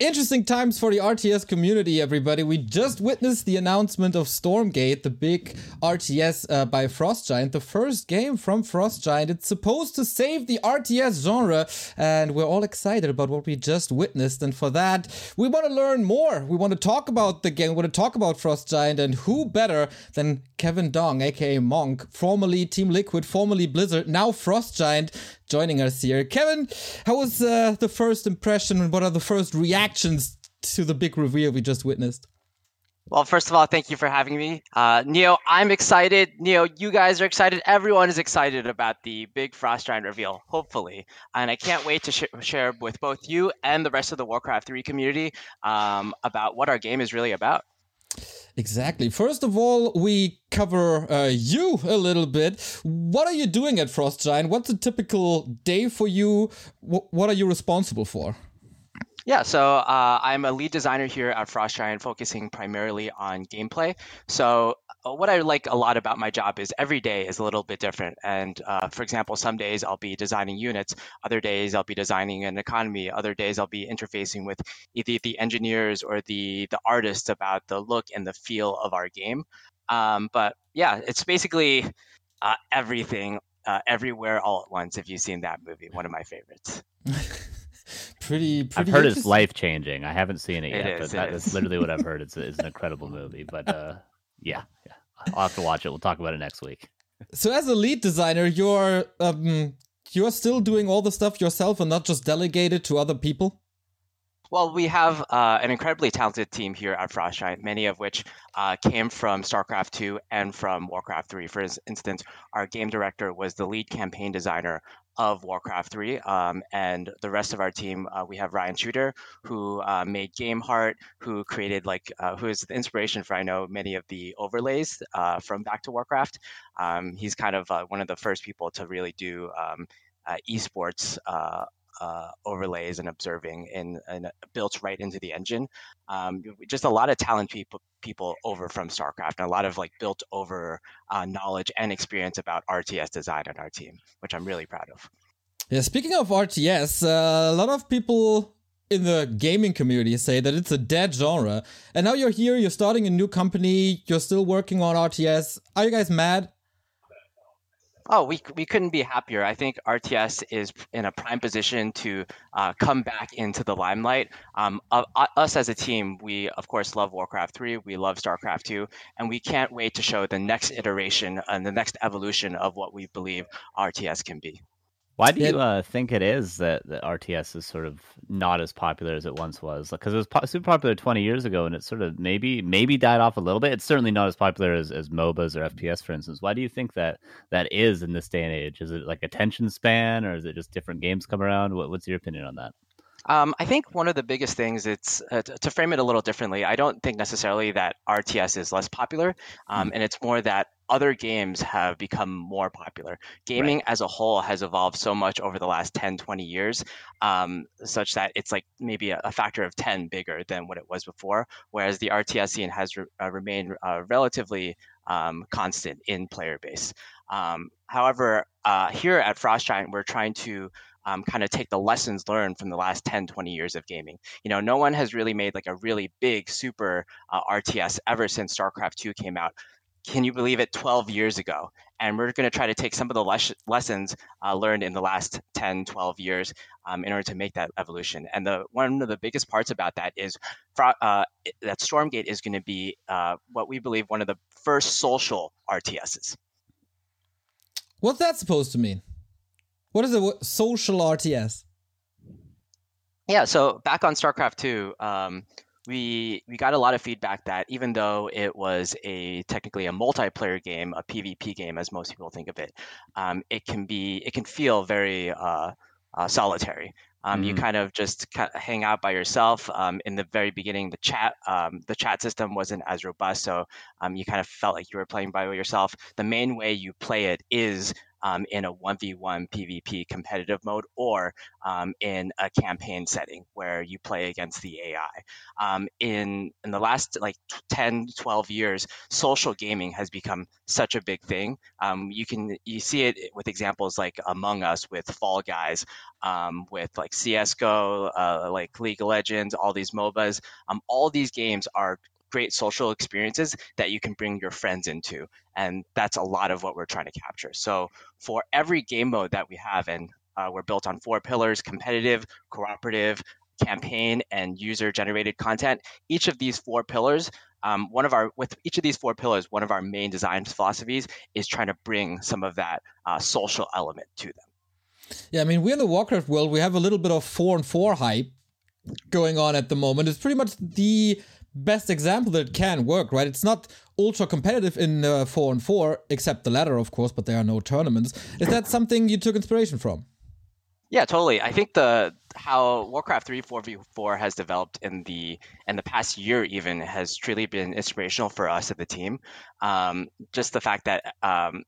Interesting times for the RTS community, everybody. We just witnessed the announcement of Stormgate, the big RTS uh, by Frostgiant, the first game from Frostgiant. It's supposed to save the RTS genre, and we're all excited about what we just witnessed. And for that, we want to learn more. We want to talk about the game, we want to talk about Frostgiant, and who better than Kevin Dong, aka Monk, formerly Team Liquid, formerly Blizzard, now Frostgiant, joining us here. Kevin, how was uh, the first impression and what are the first reactions to the big reveal we just witnessed? Well, first of all, thank you for having me. Uh, Neo, I'm excited. Neo, you guys are excited. Everyone is excited about the big Frost Giant reveal, hopefully. And I can't wait to sh- share with both you and the rest of the Warcraft 3 community um, about what our game is really about. Exactly. First of all, we cover uh, you a little bit. What are you doing at Frost Giant? What's a typical day for you? W- what are you responsible for? Yeah, so uh, I'm a lead designer here at Frost Giant, focusing primarily on gameplay. So what I like a lot about my job is every day is a little bit different. And uh, for example, some days I'll be designing units, other days I'll be designing an economy, other days I'll be interfacing with either the engineers or the the artists about the look and the feel of our game. Um, but yeah, it's basically uh, everything, uh, everywhere, all at once. If you've seen that movie, one of my favorites. pretty, pretty. I've heard it's life changing. I haven't seen it, It yet, is, but that it is is. literally what I've heard. It's, it's an incredible movie. But uh, yeah, yeah, I'll have to watch it. We'll talk about it next week. So, as a lead designer, you're um, you're still doing all the stuff yourself and not just delegated to other people. Well, we have uh, an incredibly talented team here at Frostgiant, many of which uh, came from StarCraft 2 and from Warcraft 3. For instance, our game director was the lead campaign designer of Warcraft 3, um, and the rest of our team, uh, we have Ryan Schutter, who uh, made GameHeart, who created like, uh, who is the inspiration for I know many of the overlays uh, from Back to Warcraft. Um, he's kind of uh, one of the first people to really do um, uh, esports uh, uh, overlays and observing in, in built right into the engine. Um, just a lot of talent people people over from StarCraft and a lot of like built over uh, knowledge and experience about RTS design on our team, which I'm really proud of. Yeah, speaking of RTS, uh, a lot of people in the gaming community say that it's a dead genre. And now you're here, you're starting a new company, you're still working on RTS. Are you guys mad? Oh, we, we couldn't be happier. I think RTS is in a prime position to uh, come back into the limelight. Um, uh, us as a team, we of course love Warcraft 3, we love StarCraft 2, and we can't wait to show the next iteration and the next evolution of what we believe RTS can be. Why do Yeah. you uh, think it is that, that RTS is sort of not as popular as it once was? Because it was po- super popular 20 years ago, and it sort of maybe maybe died off a little bit. It's certainly not as popular as, as MOBAs or FPS, for instance. Why do you think that that is in this day and age? Is it like attention span, or is it just different games come around? What, what's your opinion on that? Um, I think one of the biggest things it's uh, t- to frame it a little differently. I don't think necessarily that RTS is less popular, um, and it's more that other games have become more popular. Gaming as a whole has evolved so much over the last 10, 20 years, um, such that it's like maybe a, a factor of 10 bigger than what it was before, whereas the RTS scene has re- uh, remained uh, relatively um, constant in player base. Um, however, uh, here at Frost Giant, we're trying to um, kind of take the lessons learned from the last 10 20 years of gaming you know no one has really made like a really big super uh, rts ever since starcraft 2 came out can you believe it 12 years ago and we're going to try to take some of the les- lessons uh, learned in the last 10 12 years um, in order to make that evolution and the one of the biggest parts about that is uh, that stormgate is going to be uh, what we believe one of the first social rts's What's that supposed to mean? What is a social RTS? Yeah, so back on StarCraft 2, um, we we got a lot of feedback that even though it was a technically a multiplayer game, a PvP game as most people think of it, um, it can be it can feel very uh, uh, solitary. Um, You Mhm. kind of just hang out by yourself. Um, in the very beginning, the chat um, the chat system wasn't as robust, so um, you kind of felt like you were playing by yourself. The main way you play it is um, in a 1v1 PvP competitive mode or um, in a campaign setting where you play against the AI. Um, in, in the last like 10, 12 years, social gaming has become such a big thing. Um, you can you see it with examples like Among Us with Fall Guys, um, with like CS:GO, uh, like League of Legends, all these MOBAs. Um, all these games are great social experiences that you can bring your friends into. And that's a lot of what we're trying to capture. So for every game mode that we have, and uh, we're built on four pillars competitive, cooperative, campaign, and user generated content. Each of these four pillars um, one of our with each of these four pillars one of our main design philosophies is trying to bring some of that uh, social element to them yeah i mean we're in the warcraft world we have a little bit of four and four hype going on at the moment it's pretty much the best example that can work, right? It's not ultra competitive in uh, 4 and 4, except the ladder, of course, but there are no tournaments. Is that something you took inspiration from? Yeah, totally. I think the how Warcraft 3 4v4 has developed in the in the past year even has truly been inspirational for us at the team. Um, just the fact that um,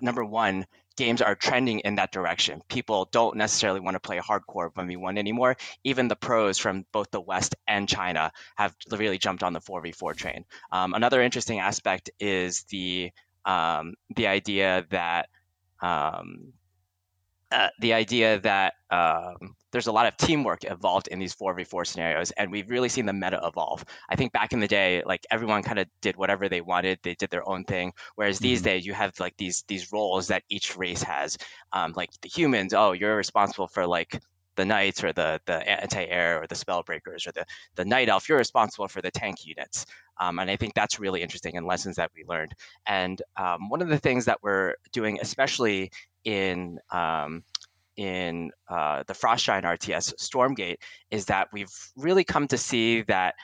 number one, games are trending in that direction. People don't necessarily want to play hardcore 1v1 anymore. Even the pros from both the West and China have really jumped on the 4v4 train. Um, another interesting aspect is the um, the idea that um, uh, the idea that um, there's a lot of teamwork involved in these 4v4 scenarios and we've really seen the meta evolve. I think back in the day like everyone kind of did whatever they wanted they did their own thing whereas mm-hmm. these days you have like these these roles that each race has. Um, like the humans oh you're responsible for like the knights or the the anti-air or the spell breakers or the the night elf you're responsible for the tank units. Um, and i think that's really interesting and lessons that we learned. And um, one of the things that we're doing especially in um, in uh, the Frostgiant RTS Stormgate is that we've really come to see that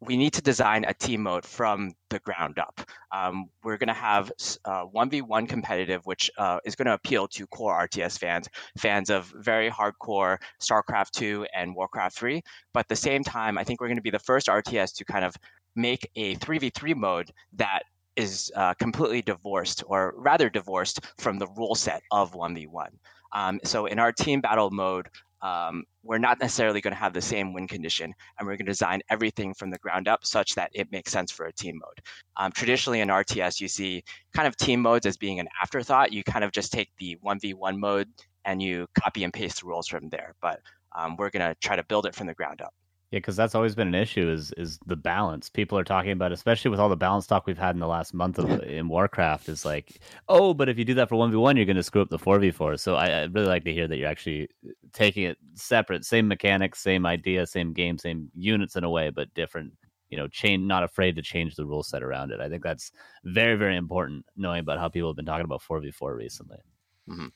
we need to design a team mode from the ground up. Um, we're going to have uh, 1v1 competitive, which uh, is going to appeal to core RTS fans, fans of very hardcore StarCraft 2 and Warcraft 3. But at the same time, I think we're going to be the first RTS to kind of make a 3v3 mode that is uh, completely divorced, or rather divorced, from the rule set of 1v1. Um, so in our team battle mode, um, we're not necessarily going to have the same win condition, and we're going to design everything from the ground up such that it makes sense for a team mode. Um, traditionally in RTS, you see kind of team modes as being an afterthought. You kind of just take the 1v1 mode and you copy and paste the rules from there. But um, we're going to try to build it from the ground up. Yeah, because that's always been an issue is is the balance. People are talking about, especially with all the balance talk we've had in the last month of in Warcraft, is like, oh, but if you do that for one v one, you're going to screw up the four v four. So I, I'd really like to hear that you're actually taking it separate, same mechanics, same idea, same game, same units in a way, but different. You know, change, not afraid to change the rule set around it. I think that's very, very important. Knowing about how people have been talking about four v four recently. Mm-hmm.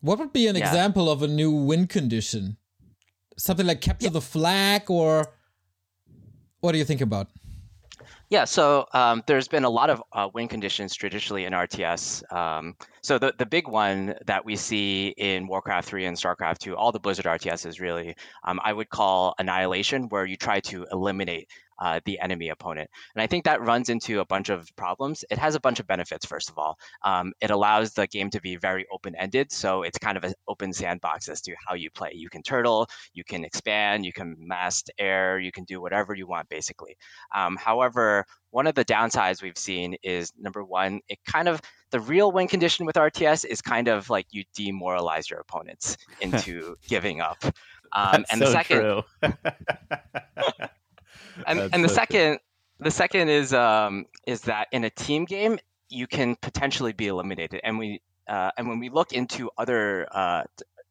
What would be an yeah. example of a new win condition? Something like capture yeah. the flag or what do you think about yeah, so um, there's been a lot of uh, win conditions traditionally in RTS. Um, so the, the big one that we see in Warcraft 3 and StarCraft 2, all the Blizzard RTSs is really, um, I would call annihilation, where you try to eliminate uh, the enemy opponent. And I think that runs into a bunch of problems. It has a bunch of benefits, first of all. Um, it allows the game to be very open ended. So it's kind of an open sandbox as to how you play. You can turtle, you can expand, you can mast air, you can do whatever you want, basically. Um, however, one of the downsides we've seen is number one, it kind of the real win condition with RTS is kind of like you demoralize your opponents into giving up. Um, and so the second, and and the so second the second is um is that in a team game you can potentially be eliminated, and we uh, and when we look into other uh,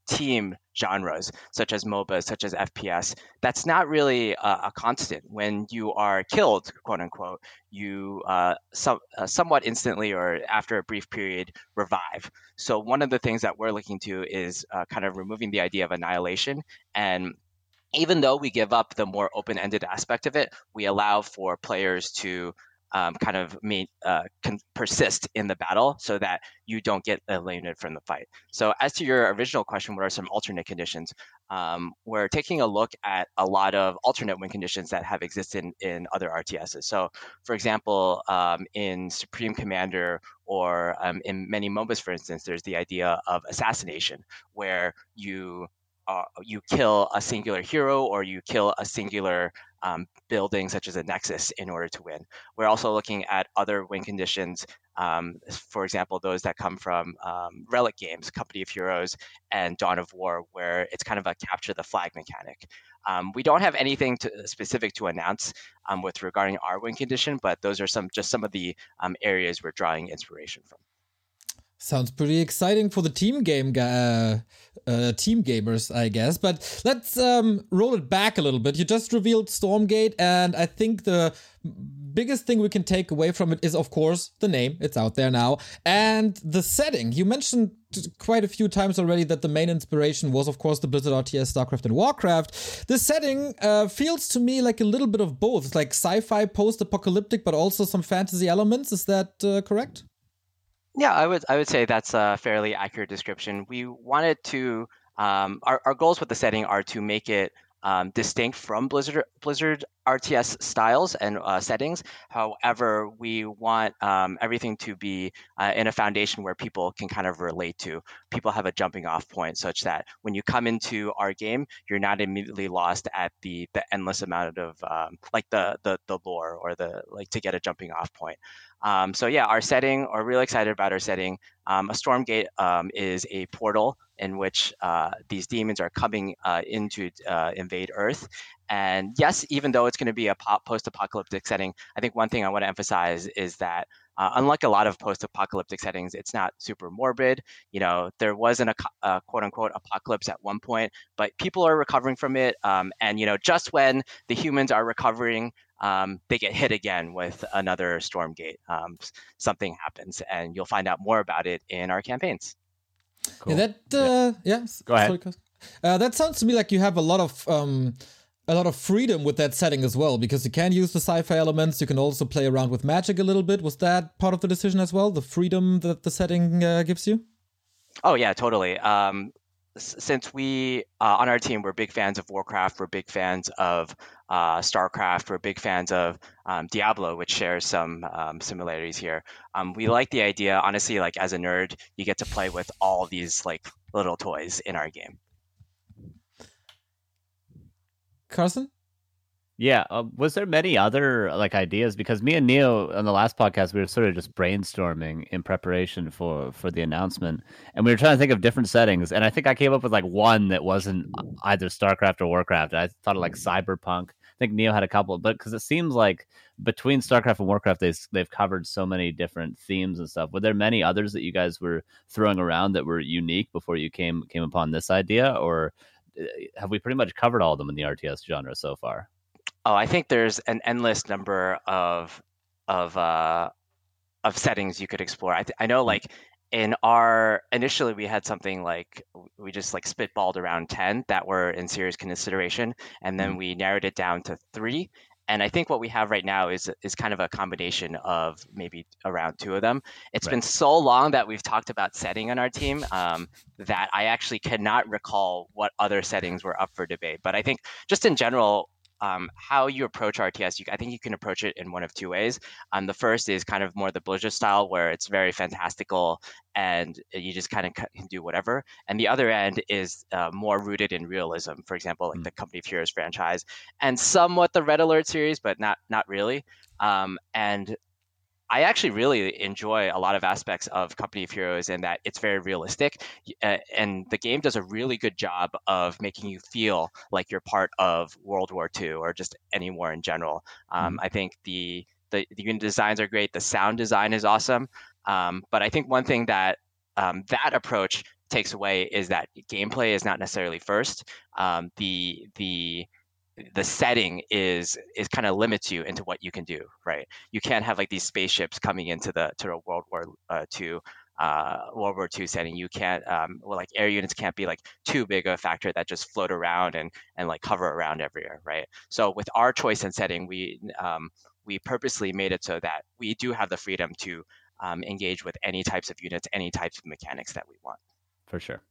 team genres such as MOBA, such as FPS, that's not really a, a constant. When you are killed, quote unquote, you uh, some, uh, somewhat instantly or after a brief period revive. So one of the things that we're looking to is uh, kind of removing the idea of annihilation and even though we give up the more open-ended aspect of it, we allow for players to um, kind of uh, persist in the battle so that you don't get eliminated from the fight. So as to your original question, what are some alternate conditions? Um, we're taking a look at a lot of alternate win conditions that have existed in, in other RTSs. So for example, um, in Supreme Commander or um, in many MOBAs, for instance, there's the idea of assassination, where you uh, you kill a singular hero or you kill a singular um, building such as a nexus in order to win. We're also looking at other win conditions, um, for example, those that come from um, Relic games, Company of Heroes and Dawn of War, where it's kind of a capture the flag mechanic. Um, we don't have anything to, specific to announce um, with regarding our win condition, but those are some just some of the um, areas we're drawing inspiration from. Sounds pretty exciting for the team game uh, uh, team gamers, I guess. But let's um, roll it back a little bit. You just revealed Stormgate, and I think the biggest thing we can take away from it is, of course, the name. It's out there now, and the setting. You mentioned quite a few times already that the main inspiration was, of course, the Blizzard RTS, StarCraft, and Warcraft. The setting uh, feels to me like a little bit of both. It's like sci-fi, post-apocalyptic, but also some fantasy elements. Is that uh, correct? Yeah, I would I would say that's a fairly accurate description. We wanted to um, our our goals with the setting are to make it um, distinct from Blizzard Blizzard RTS styles and uh, settings. However, we want um, everything to be uh, in a foundation where people can kind of relate to. People have a jumping off point such that when you come into our game, you're not immediately lost at the the endless amount of um, like the, the the lore or the like to get a jumping off point. Um, so yeah, our setting, we're really excited about our setting. Um, a Stormgate um, is a portal in which uh, these demons are coming uh, into uh, invade Earth. And yes, even though it's going to be a post-apocalyptic setting, I think one thing I want to emphasize is that uh, unlike a lot of post-apocalyptic settings, it's not super morbid. You know, there wasn't a, a quote-unquote apocalypse at one point, but people are recovering from it. Um, and you know, just when the humans are recovering, um, they get hit again with another Stormgate. Um, something happens, and you'll find out more about it in our campaigns. Cool. Yeah, that uh, yeah. yeah. Go ahead. uh, that sounds to me like you have a lot of um, a lot of freedom with that setting as well, because you can use the sci-fi elements. You can also play around with magic a little bit. Was that part of the decision as well? The freedom that the setting uh, gives you? Oh yeah, totally. Um, since we uh, on our team we're big fans of warcraft we're big fans of uh, starcraft we're big fans of um, diablo which shares some um, similarities here. Um, we like the idea honestly like as a nerd you get to play with all these like little toys in our game. Carson yeah, uh, was there many other like ideas? Because me and Neo on the last podcast, we were sort of just brainstorming in preparation for for the announcement, and we were trying to think of different settings. And I think I came up with like one that wasn't either StarCraft or Warcraft. I thought of like Cyberpunk. I think Neo had a couple, but because it seems like between StarCraft and Warcraft, they've they've covered so many different themes and stuff. Were there many others that you guys were throwing around that were unique before you came came upon this idea, or uh, have we pretty much covered all of them in the RTS genre so far? Oh, I think there's an endless number of of uh, of settings you could explore. I, th- I know mm-hmm. like in our initially we had something like we just like spitballed around 10 that were in serious consideration and then mm-hmm. we narrowed it down to three and i think what we have right now is is kind of a combination of maybe around two of them It's right. been so long that we've talked about setting on our team um, that i actually cannot recall what other settings were up for debate but i think just in general um, how you approach RTS, you, I think you can approach it in one of two ways. Um, the first is kind of more the Blizzard style, where it's very fantastical and you just kind of can do whatever. And the other end is uh, more rooted in realism. For example, like mm. the Company of Heroes franchise, and somewhat the Red Alert series, but not not really. Um, and I actually really enjoy a lot of aspects of Company of Heroes in that it's very realistic, uh, and the game does a really good job of making you feel like you're part of World War II or just any war in general. Um, mm I think the, the the unit designs are great. The sound design is awesome, um, but I think one thing that um, that approach takes away is that gameplay is not necessarily first. Um, the the the setting is is kind of limits you into what you can do right you can't have like these spaceships coming into the to the world war uh, ii uh, World War II setting, you can't um, well, like air units can't be like too big a factor that just float around and and like hover around everywhere, right? So with our choice and setting, we um, we purposely made it so that we do have the freedom to um, engage with any types of units, any types of mechanics that we want. For sure.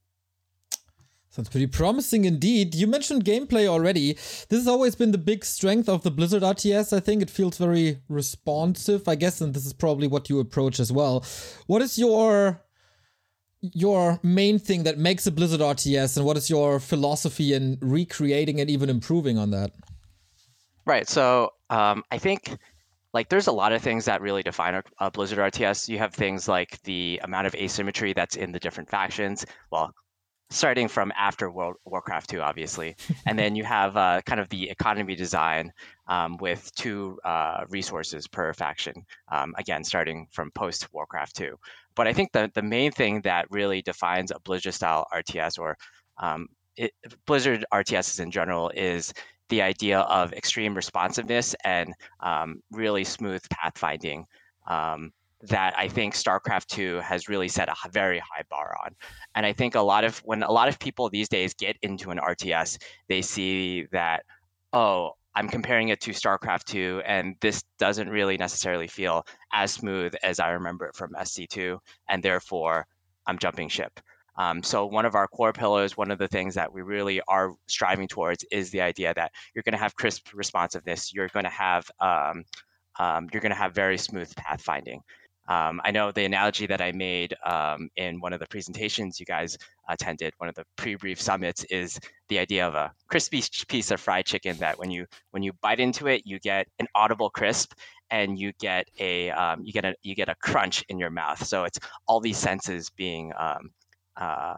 Sounds pretty promising indeed. You mentioned gameplay already. This has always been the big strength of the Blizzard RTS. I think it feels very responsive, I guess, and this is probably what you approach as well. What is your your main thing that makes a Blizzard RTS, and what is your philosophy in recreating and even improving on that? Right. So um, I think like there's a lot of things that really define a, a, Blizzard RTS. You have things like the amount of asymmetry that's in the different factions. Well, starting from after World Warcraft 2, obviously, and then you have uh, kind of the economy design um, with two uh, resources per faction. Um, again, starting from post Warcraft 2. But I think the the main thing that really defines a Blizzard style RTS or um, it, Blizzard RTSs in general is the idea of extreme responsiveness and um, really smooth pathfinding um, that I think StarCraft 2 has really set a very high bar on. And I think a lot of when a lot of people these days get into an RTS, they see that, oh, I'm comparing it to StarCraft 2, and this doesn't really necessarily feel as smooth as I remember it from SC2, and therefore I'm jumping ship. Um, so one of our core pillars, one of the things that we really are striving towards is the idea that you're going to have crisp responsiveness. You're going to have um, um, you're going to have very smooth pathfinding. Um, I know the analogy that I made um, in one of the presentations you guys attended, one of the pre-brief summits, is the idea of a crispy piece of fried chicken that when you when you bite into it, you get an audible crisp, and you get a um, you get a you get a crunch in your mouth. So it's all these senses being um, uh,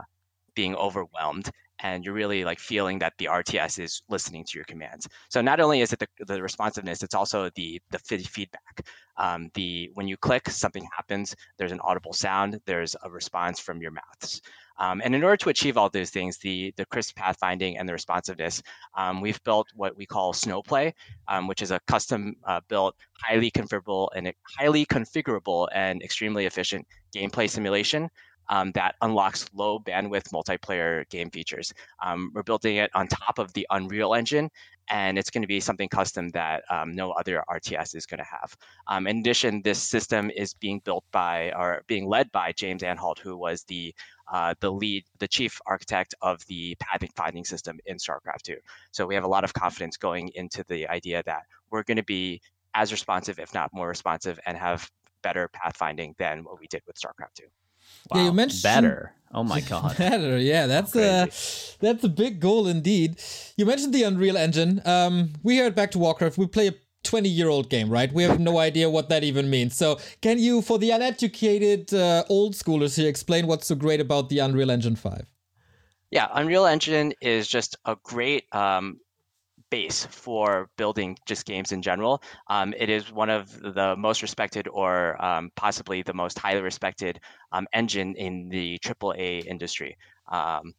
being overwhelmed and you're really like feeling that the RTS is listening to your commands. So not only is it the, the responsiveness, it's also the the feedback. Um, the when you click, something happens. There's an audible sound. There's a response from your mouths. Um, and in order to achieve all those things, the the crisp pathfinding and the responsiveness, um, we've built what we call Snowplay, um, which is a custom uh, built, highly configurable and highly configurable and extremely efficient gameplay simulation um, that unlocks low bandwidth multiplayer game features. Um, we're building it on top of the Unreal Engine, and it's going to be something custom that um, no other RTS is going to have. Um, in addition, this system is being built by or being led by James Anhalt, who was the uh, the lead, the chief architect of the pathfinding system in StarCraft 2. So we have a lot of confidence going into the idea that we're going to be as responsive, if not more responsive, and have better pathfinding than what we did with StarCraft 2. Wow. Yeah, you mentioned better. Oh my god, better. Yeah, that's a that's a big goal indeed. You mentioned the Unreal Engine. Um, we here at Back to Warcraft, we play a 20 year old game, right? We have no idea what that even means. So, can you, for the uneducated uh, old schoolers here, explain what's so great about the Unreal Engine 5? Yeah, Unreal Engine is just a great um, base for building just games in general. Um, it is one of the most respected, or um, possibly the most highly respected um, engine in the AAA industry. Um,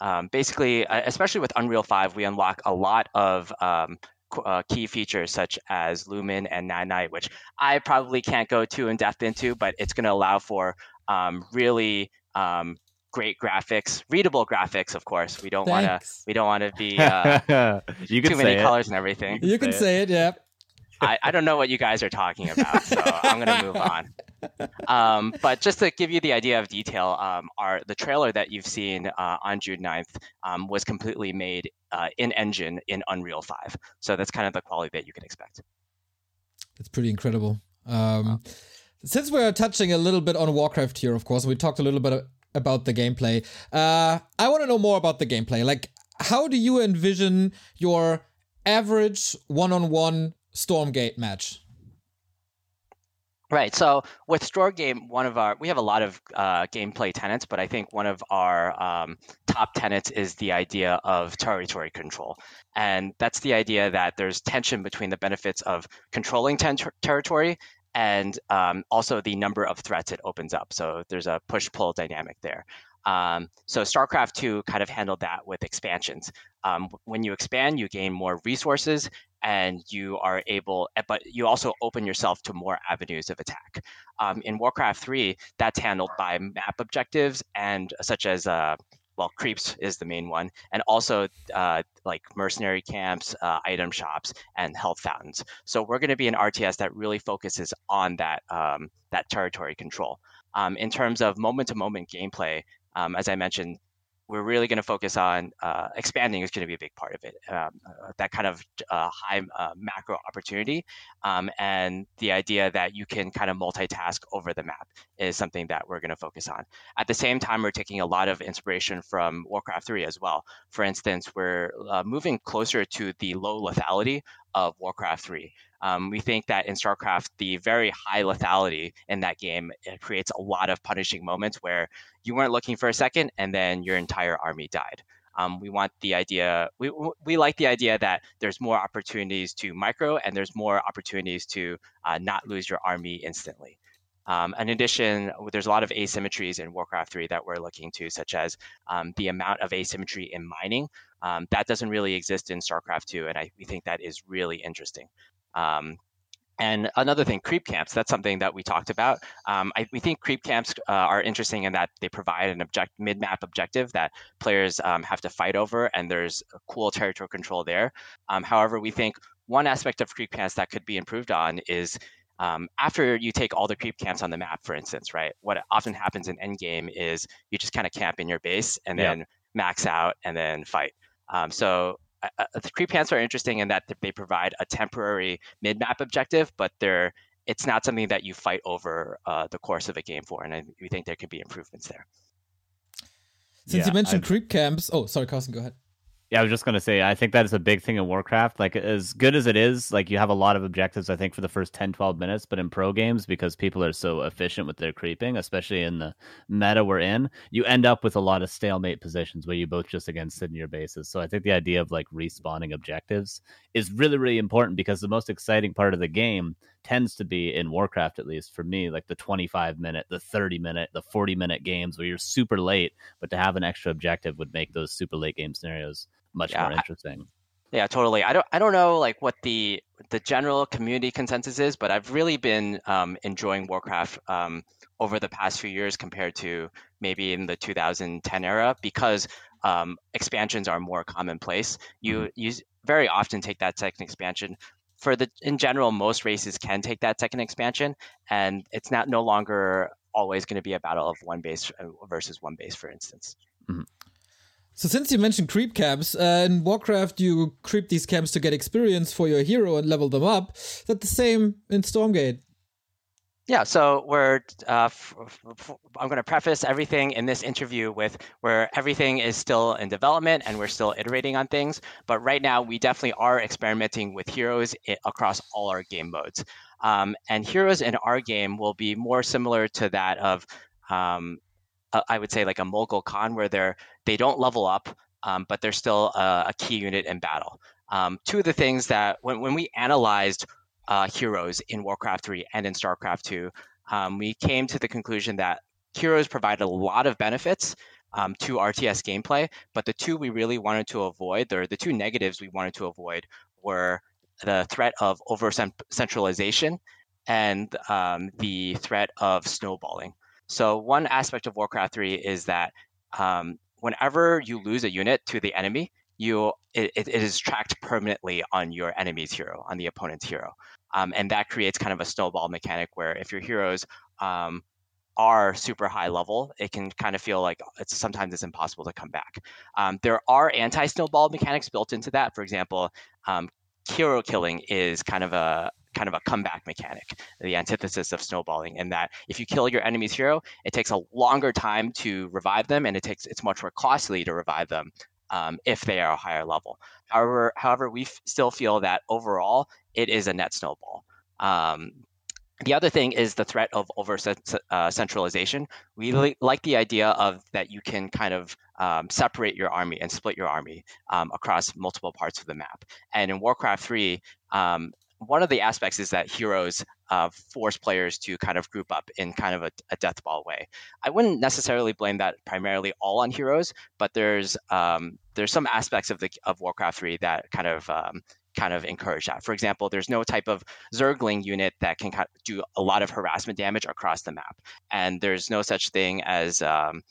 um, basically, especially with Unreal 5, we unlock a lot of um, uh, key features such as Lumen and Nanite, which I probably can't go too in depth into, but it's going to allow for really um, great graphics, readable graphics, of course. We don't want to we don't want to be uh, you too many it. colors and everything. You can say, say it. it, yeah. I, I don't know what you guys are talking about, so I'm going to move on. Um, but just to give you the idea of detail, um, our the trailer that you've seen uh, on June 9th um, was completely made uh, in engine in Unreal 5. So that's kind of the quality that you can expect. It's pretty incredible. Um, wow. Since we're touching a little bit on Warcraft here, of course, we talked a little bit about the gameplay. Uh, I want to know more about the gameplay. Like, how do you envision your average one-on-one Stormgate match? Right. So with Stormgate, one of our we have a lot of uh, gameplay tenets, but I think one of our um, top tenets is the idea of territory control, and that's the idea that there's tension between the benefits of controlling ten- territory and um, also the number of threats it opens up. So there's a push pull dynamic there. Um, so StarCraft 2 kind of handled that with expansions. Um, when you expand, you gain more resources and you are able, but you also open yourself to more avenues of attack. Um, in Warcraft 3, that's handled by map objectives and such as uh, well, creeps is the main one, and also uh, like mercenary camps, uh, item shops, and health fountains. So we're going to be an RTS that really focuses on that um, that territory control. Um, in terms of moment-to-moment gameplay, um, as I mentioned, we're really going to focus on uh, expanding is going to be a big part of it. Um, uh, that kind of uh, high uh, macro opportunity um, and the idea that you can kind of multitask over the map is something that we're going to focus on. At the same time, we're taking a lot of inspiration from Warcraft 3 as well. For instance, we're uh, moving closer to the low lethality of Warcraft 3. Um, we think that in StarCraft, the very high lethality in that game creates a lot of punishing moments where you weren't looking for a second and then your entire army died. Um, we want the idea, we, we like the idea that there's more opportunities to micro and there's more opportunities to uh, not lose your army instantly. Um, in addition, there's a lot of asymmetries in Warcraft 3 that we're looking to, such as um, the amount of asymmetry in mining. Um, that doesn't really exist in StarCraft 2, and I, we think that is really interesting. Um, and another thing, creep camps, that's something that we talked about. Um, I, we think creep camps uh, are interesting in that they provide an object mid-map objective that players um, have to fight over, and there's cool territorial control there. Um, however, we think one aspect of creep camps that could be improved on is um, after you take all the creep camps on the map, for instance, right? What often happens in endgame is you just kind of camp in your base and then max out and then fight. Um, so uh, the creep camps are interesting in that they provide a temporary mid-map objective, but they're it's not something that you fight over uh, the course of a game for, and I, we think there could be improvements there. Since yeah, you mentioned I've... creep camps, oh sorry, Carson, go ahead. Yeah, I was just gonna say I think that is a big thing in Warcraft. Like as good as it is, like you have a lot of objectives I think for the first 10, 12 minutes, but in pro games, because people are so efficient with their creeping, especially in the meta we're in, you end up with a lot of stalemate positions where you both just again sit in your bases. So I think the idea of like respawning objectives is really, really important because the most exciting part of the game tends to be in Warcraft, at least for me, like the 25 minute, the 30 minute, the 40 minute games where you're super late, but to have an extra objective would make those super late game scenarios much yeah, more interesting. Yeah, totally. I don't I don't know like what the the general community consensus is, but I've really been um, enjoying Warcraft um, over the past few years compared to maybe in the 2010 era because um, expansions are more commonplace. You mm-hmm. you very often take that second expansion. For the in general, most races can take that second expansion, and it's not no longer always going to be a battle of one base uh, versus one base, for instance. Mm-hmm. So since you mentioned creep camps, uh, in Warcraft you creep these camps to get experience for your hero and level them up. Is that the same in Stormgate? Yeah, so we're. Uh, f- f- I'm going to preface everything in this interview with where everything is still in development and we're still iterating on things. But right now, we definitely are experimenting with heroes across all our game modes. Um, and heroes in our game will be more similar to that of um, I would say like a Mogul Khan, where they're they don't level up, um, but they're still a, a, key unit in battle. Um, two of the things that when when we analyzed uh, heroes in Warcraft 3 and in StarCraft 2, um, we came to the conclusion that heroes provide a lot of benefits um, to RTS gameplay, but the two we really wanted to avoid, or the two negatives we wanted to avoid, were the threat of over centralization and um, the threat of snowballing. So one aspect of Warcraft 3 is that um, whenever you lose a unit to the enemy, you it, it is tracked permanently on your enemy's hero, on the opponent's hero. Um, and that creates kind of a snowball mechanic where if your heroes um, are super high level, it can kind of feel like it's sometimes it's impossible to come back. Um, there are anti-snowball mechanics built into that. For example, um, hero killing is kind of a kind of a comeback mechanic, the antithesis of snowballing, in that if you kill your enemy's hero, it takes a longer time to revive them, and it takes it's much more costly to revive them um, if they are a higher level. However, however, we f- still feel that overall it is a net snowball. Um, the other thing is the threat of over uh, centralization. We li- like the idea of that you can kind of um, separate your army and split your army um, across multiple parts of the map. And in Warcraft 3, um, one of the aspects is that heroes uh, force players to kind of group up in kind of a, a death ball way. I wouldn't necessarily blame that primarily all on heroes, but there's um, there's some aspects of the of Warcraft 3 that kind of um, kind of encourage that. For example, there's no type of Zergling unit that can do a lot of harassment damage across the map, and there's no such thing as um,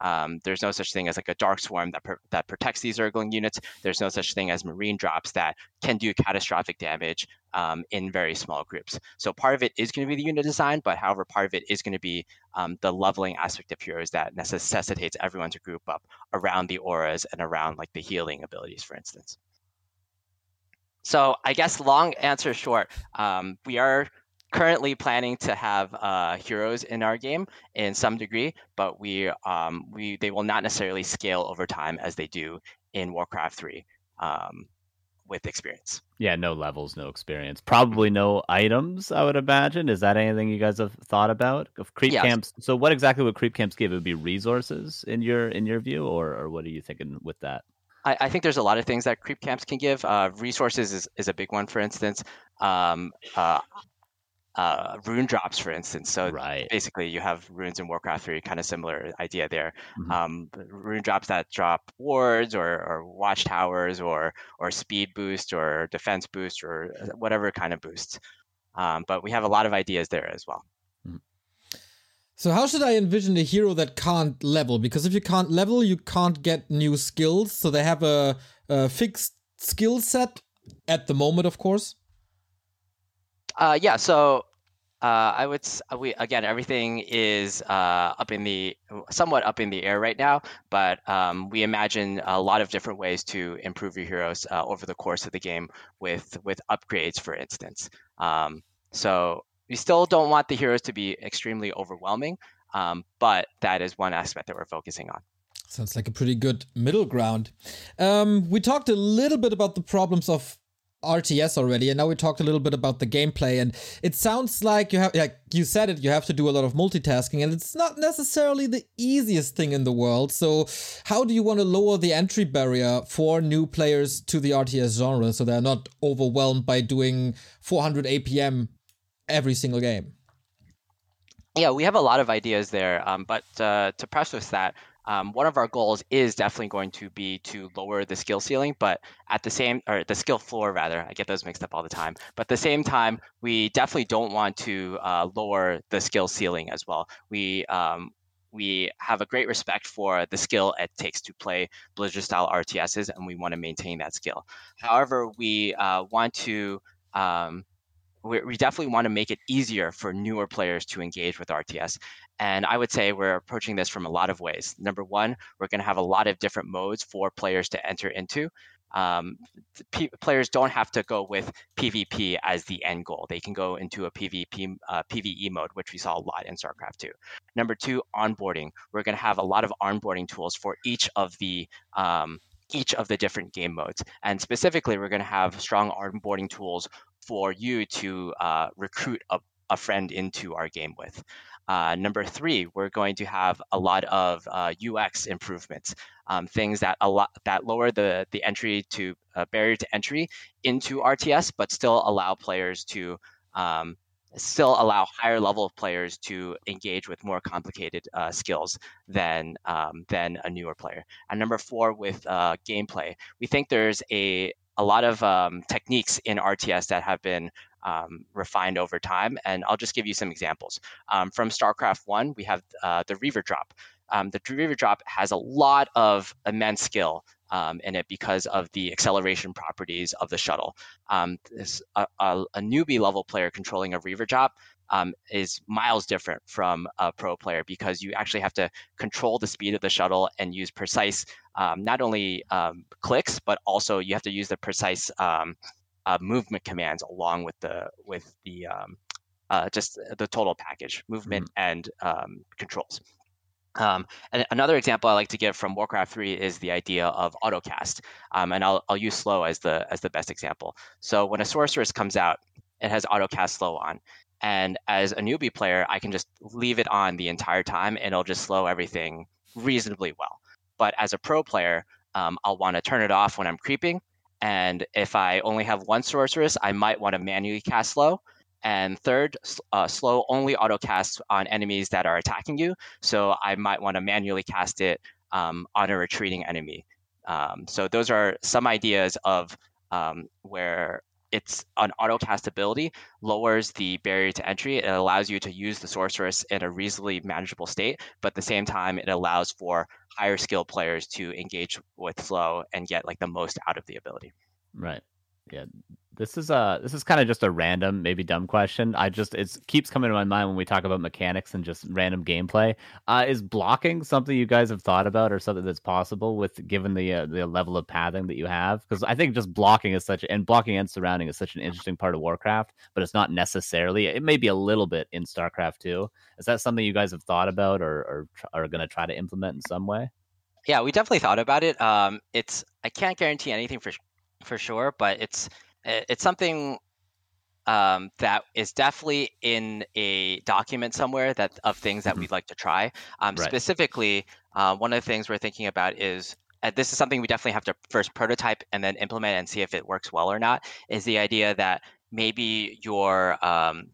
Um, there's no such thing as like a dark swarm that that protects these Zergling units. There's no such thing as marine drops that can do catastrophic damage um, in very small groups. So part of it is going to be the unit design, but however, part of it is going to be um, the leveling aspect of heroes that necessitates everyone to group up around the auras and around like the healing abilities, for instance. So I guess long answer short, um, we are currently planning to have uh, heroes in our game in some degree, but we um, we they will not necessarily scale over time as they do in Warcraft three um, with experience. Yeah, no levels, no experience. Probably no items. I would imagine. Is that anything you guys have thought about of creep yes. camps? So, what exactly would creep camps give? It would be resources in your in your view, or or what are you thinking with that? I, I think there's a lot of things that creep camps can give. Uh, resources is, is a big one, for instance. Um, uh, uh, rune drops, for instance. So right. basically, you have runes in Warcraft 3, kind of similar idea there. Mm-hmm. Um, rune drops that drop wards or, or watchtowers or or speed boost or defense boost or uh, whatever kind of boost. Um, but we have a lot of ideas there as well. Mm-hmm. So how should I envision a hero that can't level? Because if you can't level, you can't get new skills. So they have a, a fixed skill set at the moment, of course. Uh, yeah, so uh, I would we again everything is uh, up in the somewhat up in the air right now, but um, we imagine a lot of different ways to improve your heroes uh, over the course of the game with with upgrades, for instance. Um, so we still don't want the heroes to be extremely overwhelming, um, but that is one aspect that we're focusing on. Sounds like a pretty good middle ground. Um, we talked a little bit about the problems of RTS already, and now we talked a little bit about the gameplay, and it sounds like you have, like you said it, you have to do a lot of multitasking, and it's not necessarily the easiest thing in the world. So, how do you want to lower the entry barrier for new players to the RTS genre so they're not overwhelmed by doing 400 APM every single game? Yeah, we have a lot of ideas there, um, but uh, to preface that, um, one of our goals is definitely going to be to lower the skill ceiling, but at the same, or the skill floor rather, I get those mixed up all the time. But at the same time, we definitely don't want to uh, lower the skill ceiling as well. We um, we have a great respect for the skill it takes to play Blizzard style RTSs, and we want to maintain that skill. However, we uh, want to um, we, definitely want to make it easier for newer players to engage with RTS. And I would say we're approaching this from a lot of ways. Number one, we're going to have a lot of different modes for players to enter into. Um, p- players don't have to go with PvP as the end goal. They can go into a PvP uh, PvE mode, which we saw a lot in StarCraft 2. Number two, onboarding. We're going to have a lot of onboarding tools for each of the um, each of the different game modes. And specifically, we're going to have strong onboarding tools for you to uh, recruit a, a friend into our game with. Uh, number three, we're going to have a lot of uh, UX improvements, um, things that a lot that lower the the entry to uh, barrier to entry into RTS, but still allow players to um, still allow higher level players to engage with more complicated uh, skills than um, than a newer player. And number four, with uh, gameplay, we think there's a a lot of um, techniques in RTS that have been um, refined over time. And I'll just give you some examples. Um, from StarCraft 1, we have uh, the Reaver Drop. Um, the Reaver Drop has a lot of immense skill um, in it because of the acceleration properties of the shuttle. Um, this, a, a, a, newbie level player controlling a Reaver Drop um, is miles different from a pro player because you actually have to control the speed of the shuttle and use precise um, not only um, clicks but also you have to use the precise um, uh, movement commands along with the with the um, uh, just the total package movement mm-hmm. and um, controls. Um, and another example I like to give from Warcraft 3 is the idea of autocast, um, and I'll, I'll use slow as the as the best example. So when a sorceress comes out, it has autocast slow on, and as a newbie player, I can just leave it on the entire time and it'll just slow everything reasonably well. But as a pro player, um, I'll want to turn it off when I'm creeping. And if I only have one sorceress, I might want to manually cast slow. And third, uh, slow only auto casts on enemies that are attacking you. So I might want to manually cast it um, on a retreating enemy. Um, so those are some ideas of um, where it's an autocast ability lowers the barrier to entry. It allows you to use the sorceress in a reasonably manageable state, but at the same time, it allows for higher skill players to engage with flow and get like the most out of the ability. Right. Yeah. This is a this is kind of just a random, maybe dumb question. I just it keeps coming to my mind when we talk about mechanics and just random gameplay. Uh, is blocking something you guys have thought about, or something that's possible with given the uh, the level of pathing that you have? Because I think just blocking is such and blocking and surrounding is such an interesting part of Warcraft, but it's not necessarily. It may be a little bit in Starcraft too. Is that something you guys have thought about, or or are going to try to implement in some way? Yeah, we definitely thought about it. Um, it's I can't guarantee anything for for sure, but it's it's something um, that is definitely in a document somewhere that of things that mm-hmm. we'd like to try. Um, right. Specifically, uh, one of the things we're thinking about is and this is something we definitely have to first prototype and then implement and see if it works well or not. Is the idea that maybe your um,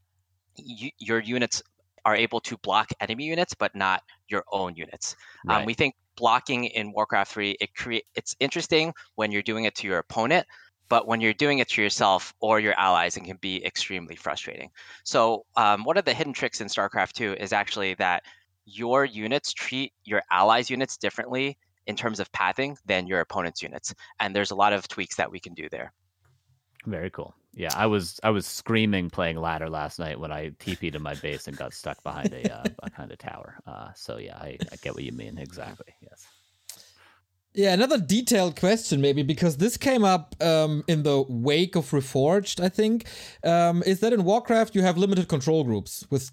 your units are able to block enemy units, but not your own units. Um, right. Um, we think blocking in Warcraft 3 it create it's interesting when you're doing it to your opponent, but when you're doing it to yourself or your allies, it can be extremely frustrating. So um, one of the hidden tricks in StarCraft 2 is actually that your units treat your allies' units differently in terms of pathing than your opponent's units, and there's a lot of tweaks that we can do there. Very cool. Yeah, I was I was screaming playing ladder last night when I TP'd in my base and got stuck behind a uh, behind a tower. Uh, so yeah, I, I get what you mean exactly. Yes. Yeah, another detailed question, maybe, because this came up um, in the wake of Reforged, I think, um, is that in Warcraft you have limited control groups with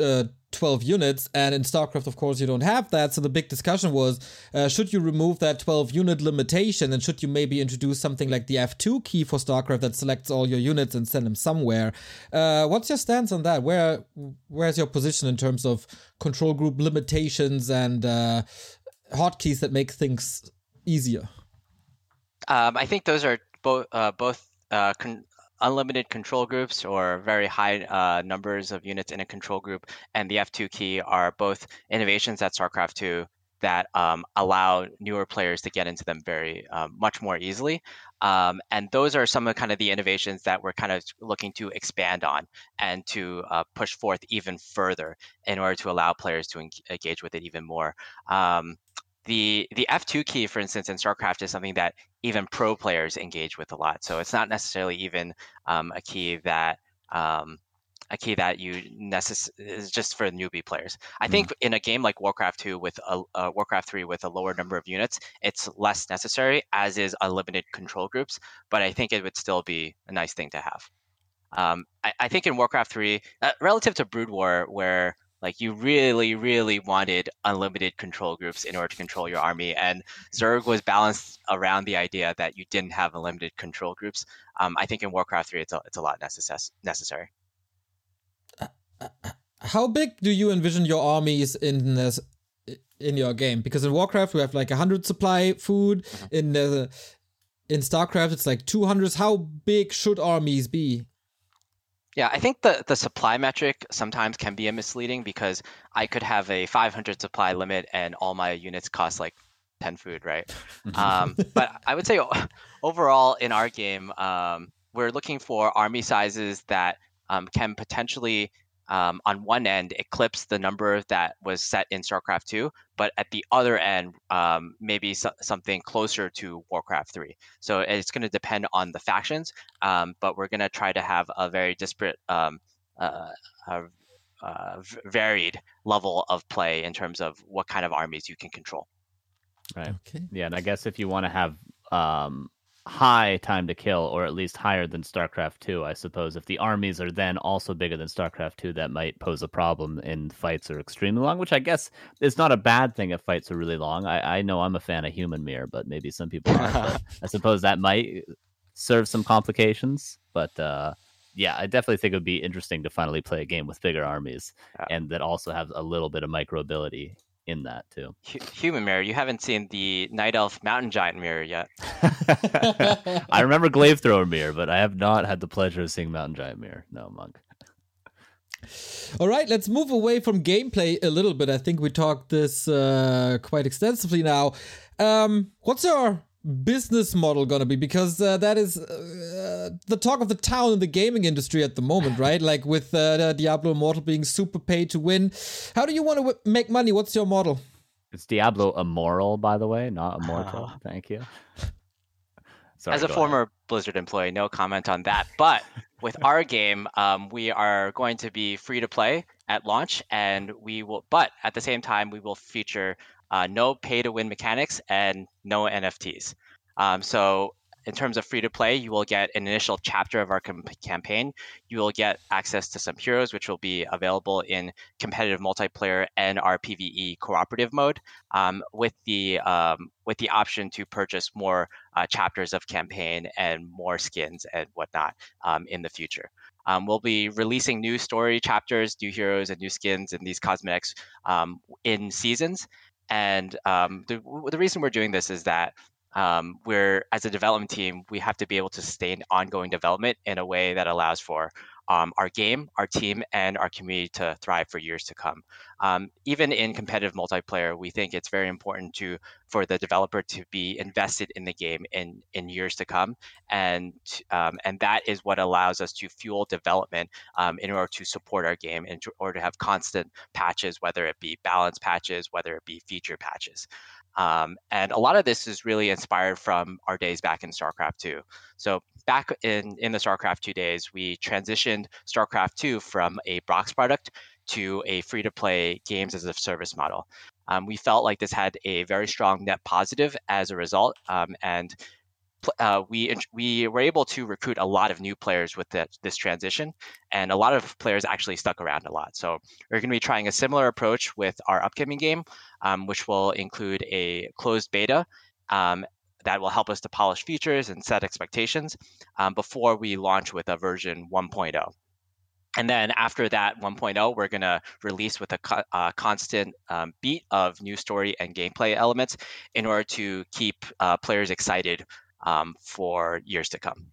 uh, 12 units, and in StarCraft, of course, you don't have that. So the big discussion was uh, should you remove that 12 unit limitation, and should you maybe introduce something like the F2 key for StarCraft that selects all your units and send them somewhere? Uh, what's your stance on that? Where Where's your position in terms of control group limitations and uh, hotkeys that make things easier? Um, I think those are both uh, both uh, con- unlimited control groups or very high uh, numbers of units in a control group, and the F2 key are both innovations at StarCraft 2 that um, allow newer players to get into them very um, much more easily. Um, and those are some of kind of the innovations that we're kind of looking to expand on and to uh, push forth even further in order to allow players to engage with it even more. Um, the the F2 key, for instance, in StarCraft is something that even pro players engage with a lot. So it's not necessarily even um, a key that um, a key that you necess- is just for newbie players. I mm think in a game like Warcraft 2 with a, uh, Warcraft 3 with a lower number of units, it's less necessary, as is unlimited control groups. But I think it would still be a nice thing to have. Um, I, I, think in Warcraft 3, uh, relative to Brood War, where like you really, really wanted unlimited control groups in order to control your army, and Zerg was balanced around the idea that you didn't have unlimited control groups. Um, I think in Warcraft 3, it's a, it's a lot necess- necessary. How big do you envision your armies in this in your game? Because in Warcraft we have like hundred supply food. Mm-hmm. In the in StarCraft it's like two hundred. How big should armies be? Yeah, I think the, the supply metric sometimes can be a misleading because I could have a 500 supply limit and all my units cost like 10 food, right? um, but I would say overall in our game, um, we're looking for army sizes that um, can potentially um, on one end eclipse the number that was set in StarCraft 2, but at the other end, um, maybe so- something closer to Warcraft 3. So it's going to depend on the factions, um, but we're going to try to have a very disparate, um, uh, uh, uh, varied level of play in terms of what kind of armies you can control. Right. Okay. Yeah, and I guess if you want to have um, high time to kill, or at least higher than StarCraft 2, I suppose. If the armies are then also bigger than StarCraft 2, that might pose a problem in fights are extremely long, which I guess is not a bad thing if fights are really long. I, I know I'm a fan of Human Mirror, but maybe some people aren't. I suppose that might serve some complications, but uh, yeah, I definitely think it would be interesting to finally play a game with bigger armies yeah. and that also have a little bit of micro ability in that too. Human mirror. You haven't seen the night elf mountain giant mirror yet. I remember glaive thrower mirror, but I have not had the pleasure of seeing mountain giant mirror. No monk. All right, let's move away from gameplay a little bit. I think we talked this uh, quite extensively now. Um, what's your business model gonna be? Because uh, that is uh, the talk of the town in the gaming industry at the moment, right? like with uh, Diablo Immortal being super pay to win. How do you want to w- make money? What's your model? It's Diablo Immoral, by the way, not Immortal. Thank you. Sorry, As a former ahead. Blizzard employee, no comment on that. But with our game, um, we are going to be free to play at launch, and we will. But at the same time, we will feature uh, no pay to win mechanics and no NFTs. Um, so in terms of free to play, you will get an initial chapter of our com- campaign. You will get access to some heroes, which will be available in competitive multiplayer and our PVE cooperative mode, um, with the um, with the option to purchase more uh, chapters of campaign and more skins and whatnot um, in the future. Um, we'll be releasing new story chapters, new heroes, and new skins and these cosmetics um, in seasons. And um, the, the reason we're doing this is that um, we're as a development team we have to be able to sustain ongoing development in a way that allows for um, our game our team and our community to thrive for years to come. Um, even in competitive multiplayer we think it's very important to for the developer to be invested in the game in in years to come. And um, and that is what allows us to fuel development um, in order to support our game in order to have constant patches whether it be balance patches whether it be feature patches um, and a lot of this is really inspired from our days back in StarCraft 2. So back in, in the StarCraft 2 days, we transitioned StarCraft 2 from a box product to a free-to-play games as a service model. Um, we felt like this had a very strong net positive as a result, um, and uh, we we were able to recruit a lot of new players with this transition, and a lot of players actually stuck around a lot. So we're going to be trying a similar approach with our upcoming game, um, which will include a closed beta. Um, that will help us to polish features and set expectations um, before we launch with a version 1.0. And then after that 1.0, we're going to release with a co- uh, constant um, beat of new story and gameplay elements in order to keep uh, players excited um, for years to come.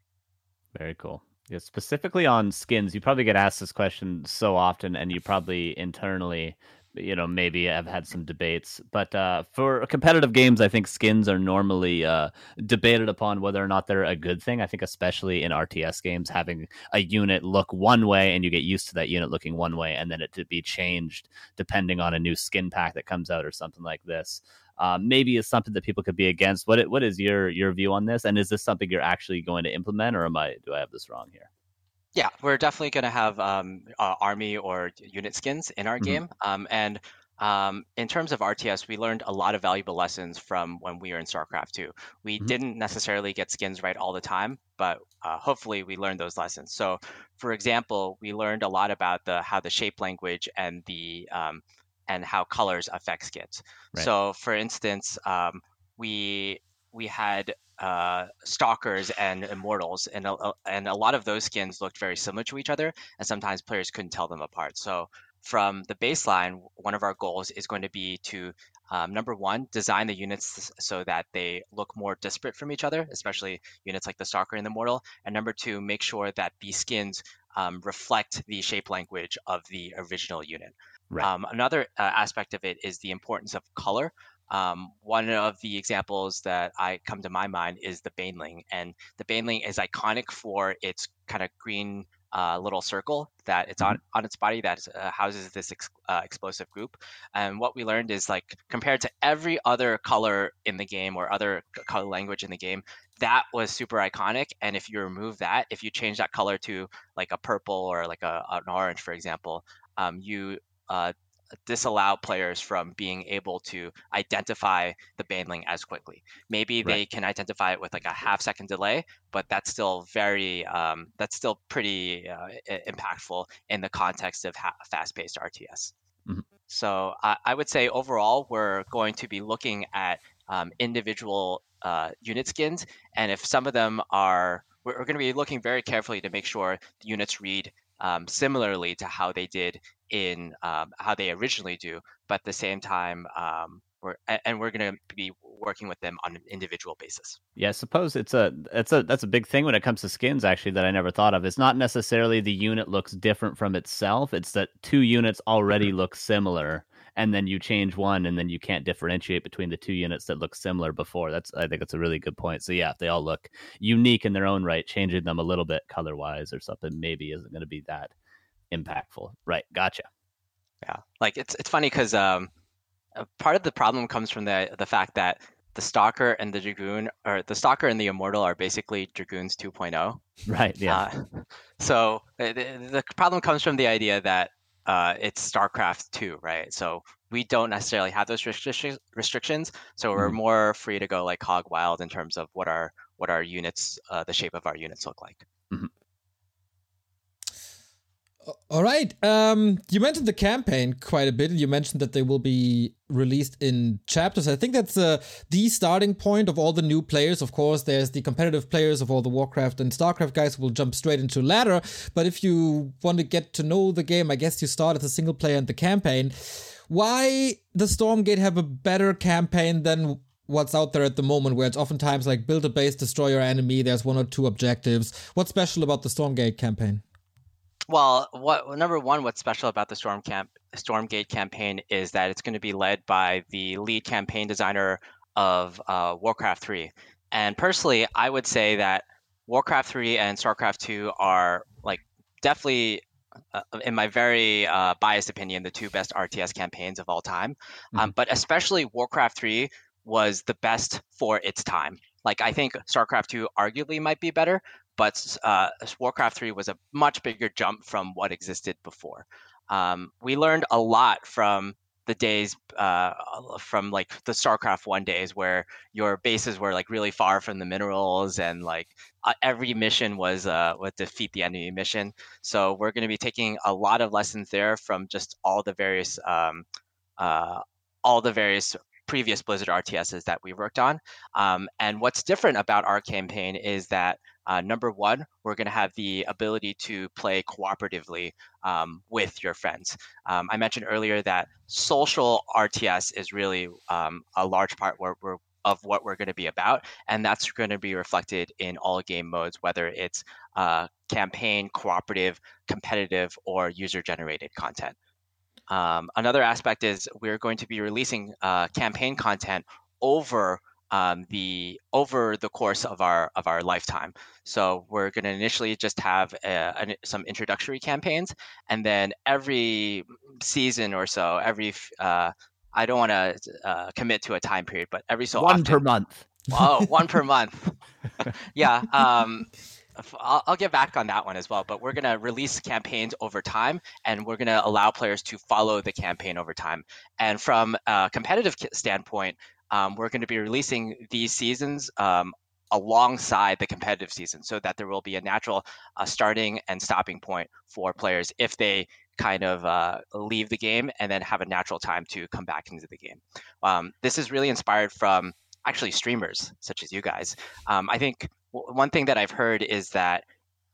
Very cool. Yeah, specifically on skins, you probably get asked this question so often, and you probably internally, you know, maybe have had some debates. But uh, for competitive games, I think skins are normally uh, debated upon whether or not they're a good thing. I think, especially in RTS games, having a unit look one way and you get used to that unit looking one way, and then it to be changed depending on a new skin pack that comes out or something like this um, maybe is something that people could be against. What what is your your view on this? And is this something you're actually going to implement, or am I do I have this wrong here? Yeah, we're definitely going to have um, uh, army or unit skins in our mm-hmm. game, um, and um, in terms of RTS, we learned a lot of valuable lessons from when we were in StarCraft 2. We mm-hmm. didn't necessarily get skins right all the time, but uh, hopefully we learned those lessons. So, for example, we learned a lot about the how the shape language and the um, and how colors affect skins. Right. So, for instance, um, we we had uh, stalkers and immortals, and a, and a lot of those skins looked very similar to each other, and sometimes players couldn't tell them apart. So, from the baseline, one of our goals is going to be to um, number one, design the units so that they look more disparate from each other, especially units like the Stalker and the Immortal. And number two, make sure that the skins um, reflect the shape language of the original unit. Right. Um, another uh, aspect of it is the importance of color. Um, one of the examples that I come to my mind is the Baneling, and the Baneling is iconic for its kind of green uh, little circle that it's on mm-hmm. on its body that uh, houses this ex- uh, explosive group. And what we learned is like compared to every other color in the game or other color language in the game, that was super iconic. And if you remove that, if you change that color to like a purple or like a, an orange, for example, um, you uh, disallow players from being able to identify the baneling as quickly. Maybe right. they can identify it with like a half second delay, but that's still very um, that's still pretty uh, impactful in the context of ha- fast-paced RTS. Mm-hmm. So uh, I would say overall we're going to be looking at um, individual uh, unit skins, and if some of them are we're, we're going to be looking very carefully to make sure the units read um, similarly to how they did in um, how they originally do, but at the same time, um, we're and we're going to be working with them on an individual basis. Yeah, I suppose it's a it's a that's a big thing when it comes to skins actually that I never thought of. It's not necessarily the unit looks different from itself; it's that two units already mm-hmm. look similar and then you change one, and then you can't differentiate between the two units that look similar before. That's I think that's a really good point. So yeah, if they all look unique in their own right, changing them a little bit color wise or something maybe isn't going to be that impactful. Right, gotcha. Yeah, like it's it's funny because um, part of the problem comes from the the fact that the stalker and the dragoon or the stalker and the immortal are basically dragoons 2.0 right yeah uh, so the, the, problem comes from the idea that uh, it's starcraft 2 right so we don't necessarily have those restrictions so we're mm-hmm. more free to go like hog wild in terms of what our what our units uh, the shape of our units look like mm-hmm. All right. Um, you mentioned the campaign quite a bit. and You mentioned that they will be released in chapters. I think that's uh, the starting point of all the new players. Of course, there's the competitive players of all the Warcraft and Starcraft guys who will jump straight into ladder. But if you want to get to know the game, I guess you start as a single player and the campaign. Why does Stormgate have a better campaign than what's out there at the moment, where it's oftentimes like build a base, destroy your enemy, there's one or two objectives? What's special about the Stormgate campaign? Well, what number one, what's special about the Storm Camp Stormgate campaign is that it's going to be led by the lead campaign designer of uh, Warcraft 3. And personally, I would say that Warcraft 3 and Starcraft 2 are like definitely, uh, in my very uh, biased opinion, the two best RTS campaigns of all time. Um, mm-hmm. Um, but especially Warcraft 3 was the best for its time. Like I think StarCraft 2 arguably might be better, but uh, Warcraft 3 was a much bigger jump from what existed before. Um, we learned a lot from the days uh, from like the StarCraft 1 days where your bases were like really far from the minerals and like uh, every mission was uh, would defeat the enemy mission. So we're going to be taking a lot of lessons there from just all the various um, uh, all the various previous Blizzard RTSs that we worked on. Um, and what's different about our campaign is that uh, number one, we're going to have the ability to play cooperatively um, with your friends. Um, I mentioned earlier that social RTS is really um, a large part of what we're going to be about, and that's going to be reflected in all game modes, whether it's uh, campaign, cooperative, competitive, or user-generated content. Um, another aspect is we're going to be releasing uh, campaign content over um, the over the course of our of our lifetime. So we're going to initially just have a, a, some introductory campaigns, and then every season or so, every uh, I don't want to uh, commit to a time period, but every so one often, per month. oh, one per month. yeah. Um, I'll, I'll, get back on that one as well. But we're going to release campaigns over time, and we're going to allow players to follow the campaign over time. And from a competitive standpoint, um, we're going to be releasing these seasons um, alongside the competitive season so that there will be a natural uh, starting and stopping point for players if they kind of uh, leave the game and then have a natural time to come back into the game. Um, this is really inspired from actually streamers such as you guys. Um, I think one thing that I've heard is that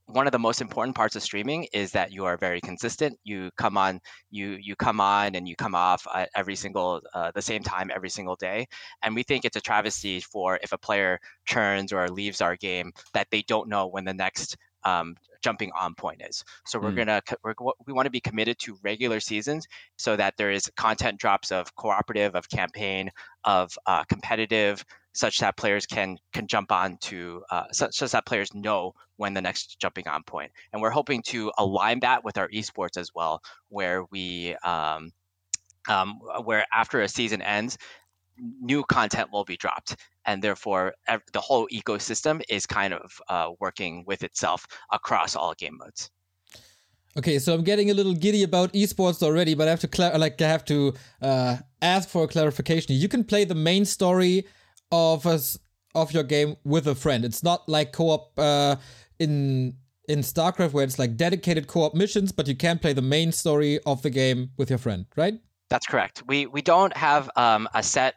one of the most important parts of streaming is that you are very consistent. You come on, you you come on and you come off at every single uh, the same time every single day. And we think it's a travesty for if a player churns or leaves our game that they don't know when the next um, jumping on point is. So we're mm. gonna we're, we want to be committed to regular seasons so that there is content drops of cooperative, of campaign, of uh, competitive such that players can can jump on to uh, such, such that players know when the next jumping on point. And we're hoping to align that with our esports as well, where we um, um, where after a season ends, new content will be dropped, and therefore ev- the whole ecosystem is kind of uh, working with itself across all game modes. Okay, so I'm getting a little giddy about esports already, but I have to cl- like I have to uh, ask for a clarification. You can play the main story of us of your game with a friend. It's not like co-op uh, in in StarCraft where it's like dedicated co-op missions, but you can play the main story of the game with your friend, right? That's correct. We we don't have um, a set.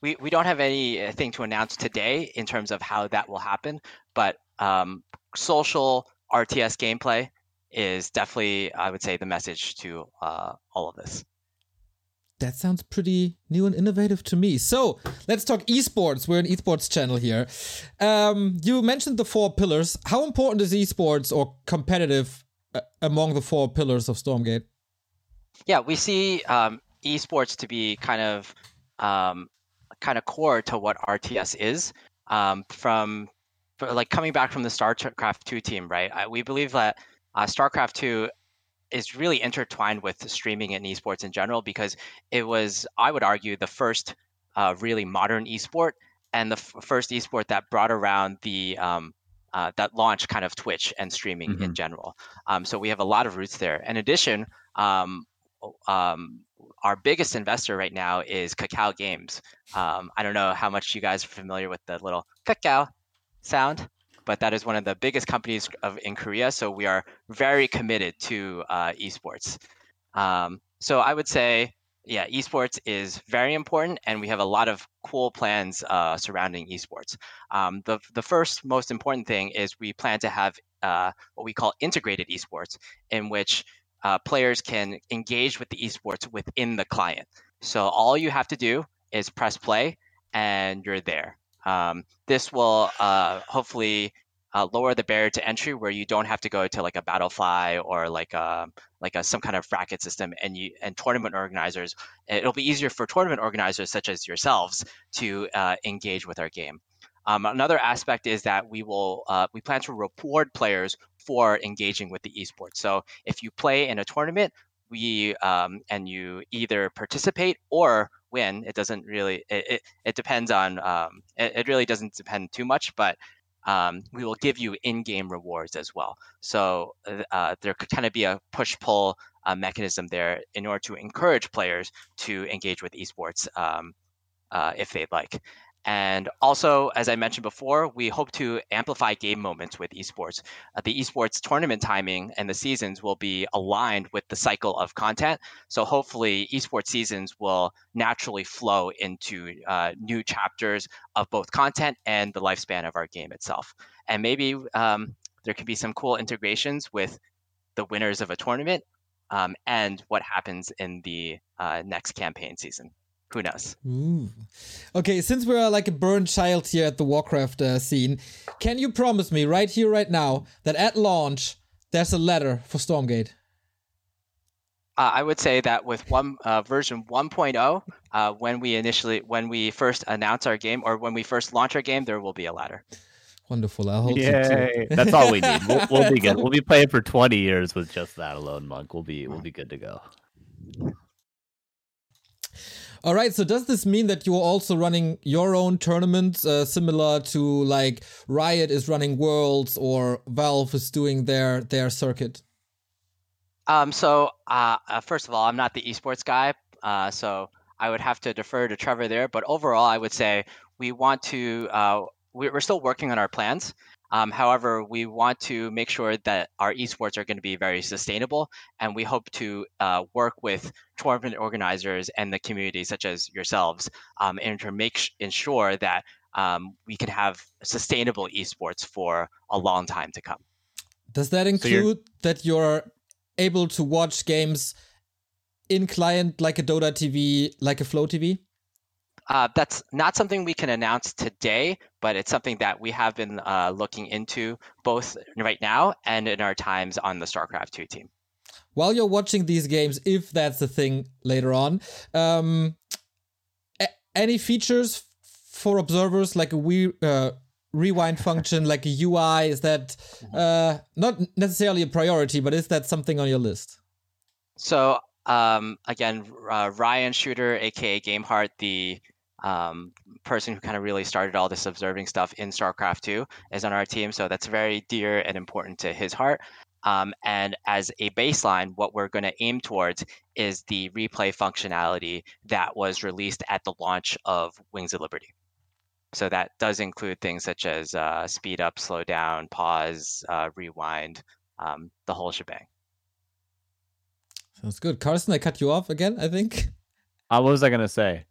We, we don't have anything to announce today in terms of how that will happen, but um, social RTS gameplay is definitely, I would say, the message to uh, all of this. That sounds pretty new and innovative to me. So let's talk esports. We're an esports channel here. Um, you mentioned the four pillars. How important is esports or competitive uh, among the four pillars of Stormgate? Yeah, we see um, esports to be kind of um, kind of core to what RTS is. Um, from like coming back from the StarCraft two team, right? I, we believe that uh, StarCraft two is really intertwined with streaming and esports in general because it was, I would argue, the first uh, really modern esport and the f- first esport that brought around the um, uh, that launched kind of Twitch and streaming mm-hmm. in general. Um, so we have a lot of roots there. In addition, um, um, our biggest investor right now is Kakao Games. Um, I don't know how much you guys are familiar with the little Kakao sound, but that is one of the biggest companies of in Korea. So we are very committed to uh, esports. Um, so I would say yeah, esports is very important, and we have a lot of cool plans uh, surrounding esports. Um, the the first most important thing is we plan to have uh, what we call integrated esports, in which uh, players can engage with the esports within the client. So all you have to do is press play, and you're there. Um, this will uh, hopefully uh, lower the barrier to entry where you don't have to go to like a Battlefy or like a um, like a some kind of bracket system and you and tournament organizers it'll be easier for tournament organizers such as yourselves to uh, engage with our game. Um, another aspect is that we will uh, we plan to reward players for engaging with the esports. So if you play in a tournament we um, and you either participate or win it doesn't really it, it, it depends on um, it, it really doesn't depend too much but um, we will give you in-game rewards as well. So uh, there could kind of be a push-pull uh, mechanism there in order to encourage players to engage with esports um, uh, if they'd like. And also, as I mentioned before, we hope to amplify game moments with esports. Uh, the esports tournament timing and the seasons will be aligned with the cycle of content. So hopefully, esports seasons will naturally flow into uh, new chapters of both content and the lifespan of our game itself. And maybe um, there could be some cool integrations with the winners of a tournament um, and what happens in the uh, next campaign season who knows? Ooh. Okay, since we're like a burned child here at the Warcraft uh, scene, can you promise me right here, right now, that at launch there's a ladder for Stormgate? Uh, I would say that with one uh, version 1.0, uh, when we initially, when we first announce our game or when we first launch our game, there will be a ladder. Wonderful. I hope Yay. That's all we need. We'll, we'll be good. We'll be playing for 20 years with just that alone, Monk. We'll be we'll be good to go. All right. So does this mean that you're also running your own tournaments, uh, similar to like Riot is running Worlds or Valve is doing their their circuit? Um. So, uh, uh first of all, I'm not the esports guy, uh, so I would have to defer to Trevor there. But overall, I would say we want to. Uh, we're still working on our plans. Um, however, we want to make sure that our esports are going to be very sustainable, and we hope to uh, work with tournament organizers and the community, such as yourselves, um, and to make sh- ensure that um, we can have sustainable esports for a long time to come. Does that include so that you're able to watch games in client like a Dota TV, like a Flo TV? Uh, that's not something we can announce today, but it's something that we have been uh, looking into both right now and in our times on the StarCraft 2 team. While you're watching these games, if that's the thing later on, um, a- any features for observers like a we, uh, rewind function, like a UI? Is that uh, not necessarily a priority, but is that something on your list? So um, again, uh, Ryan Schutter, aka Gameheart, the um, person who kind of really started all this observing stuff in StarCraft 2 is on our team. So that's very dear and important to his heart. Um, and as a baseline, what we're going to aim towards is the replay functionality that was released at the launch of Wings of Liberty. So that does include things such as uh, speed up, slow down, pause, uh, rewind, um, the whole shebang. Sounds good. Carson, I cut you off again, I think. Uh, what was I going to say?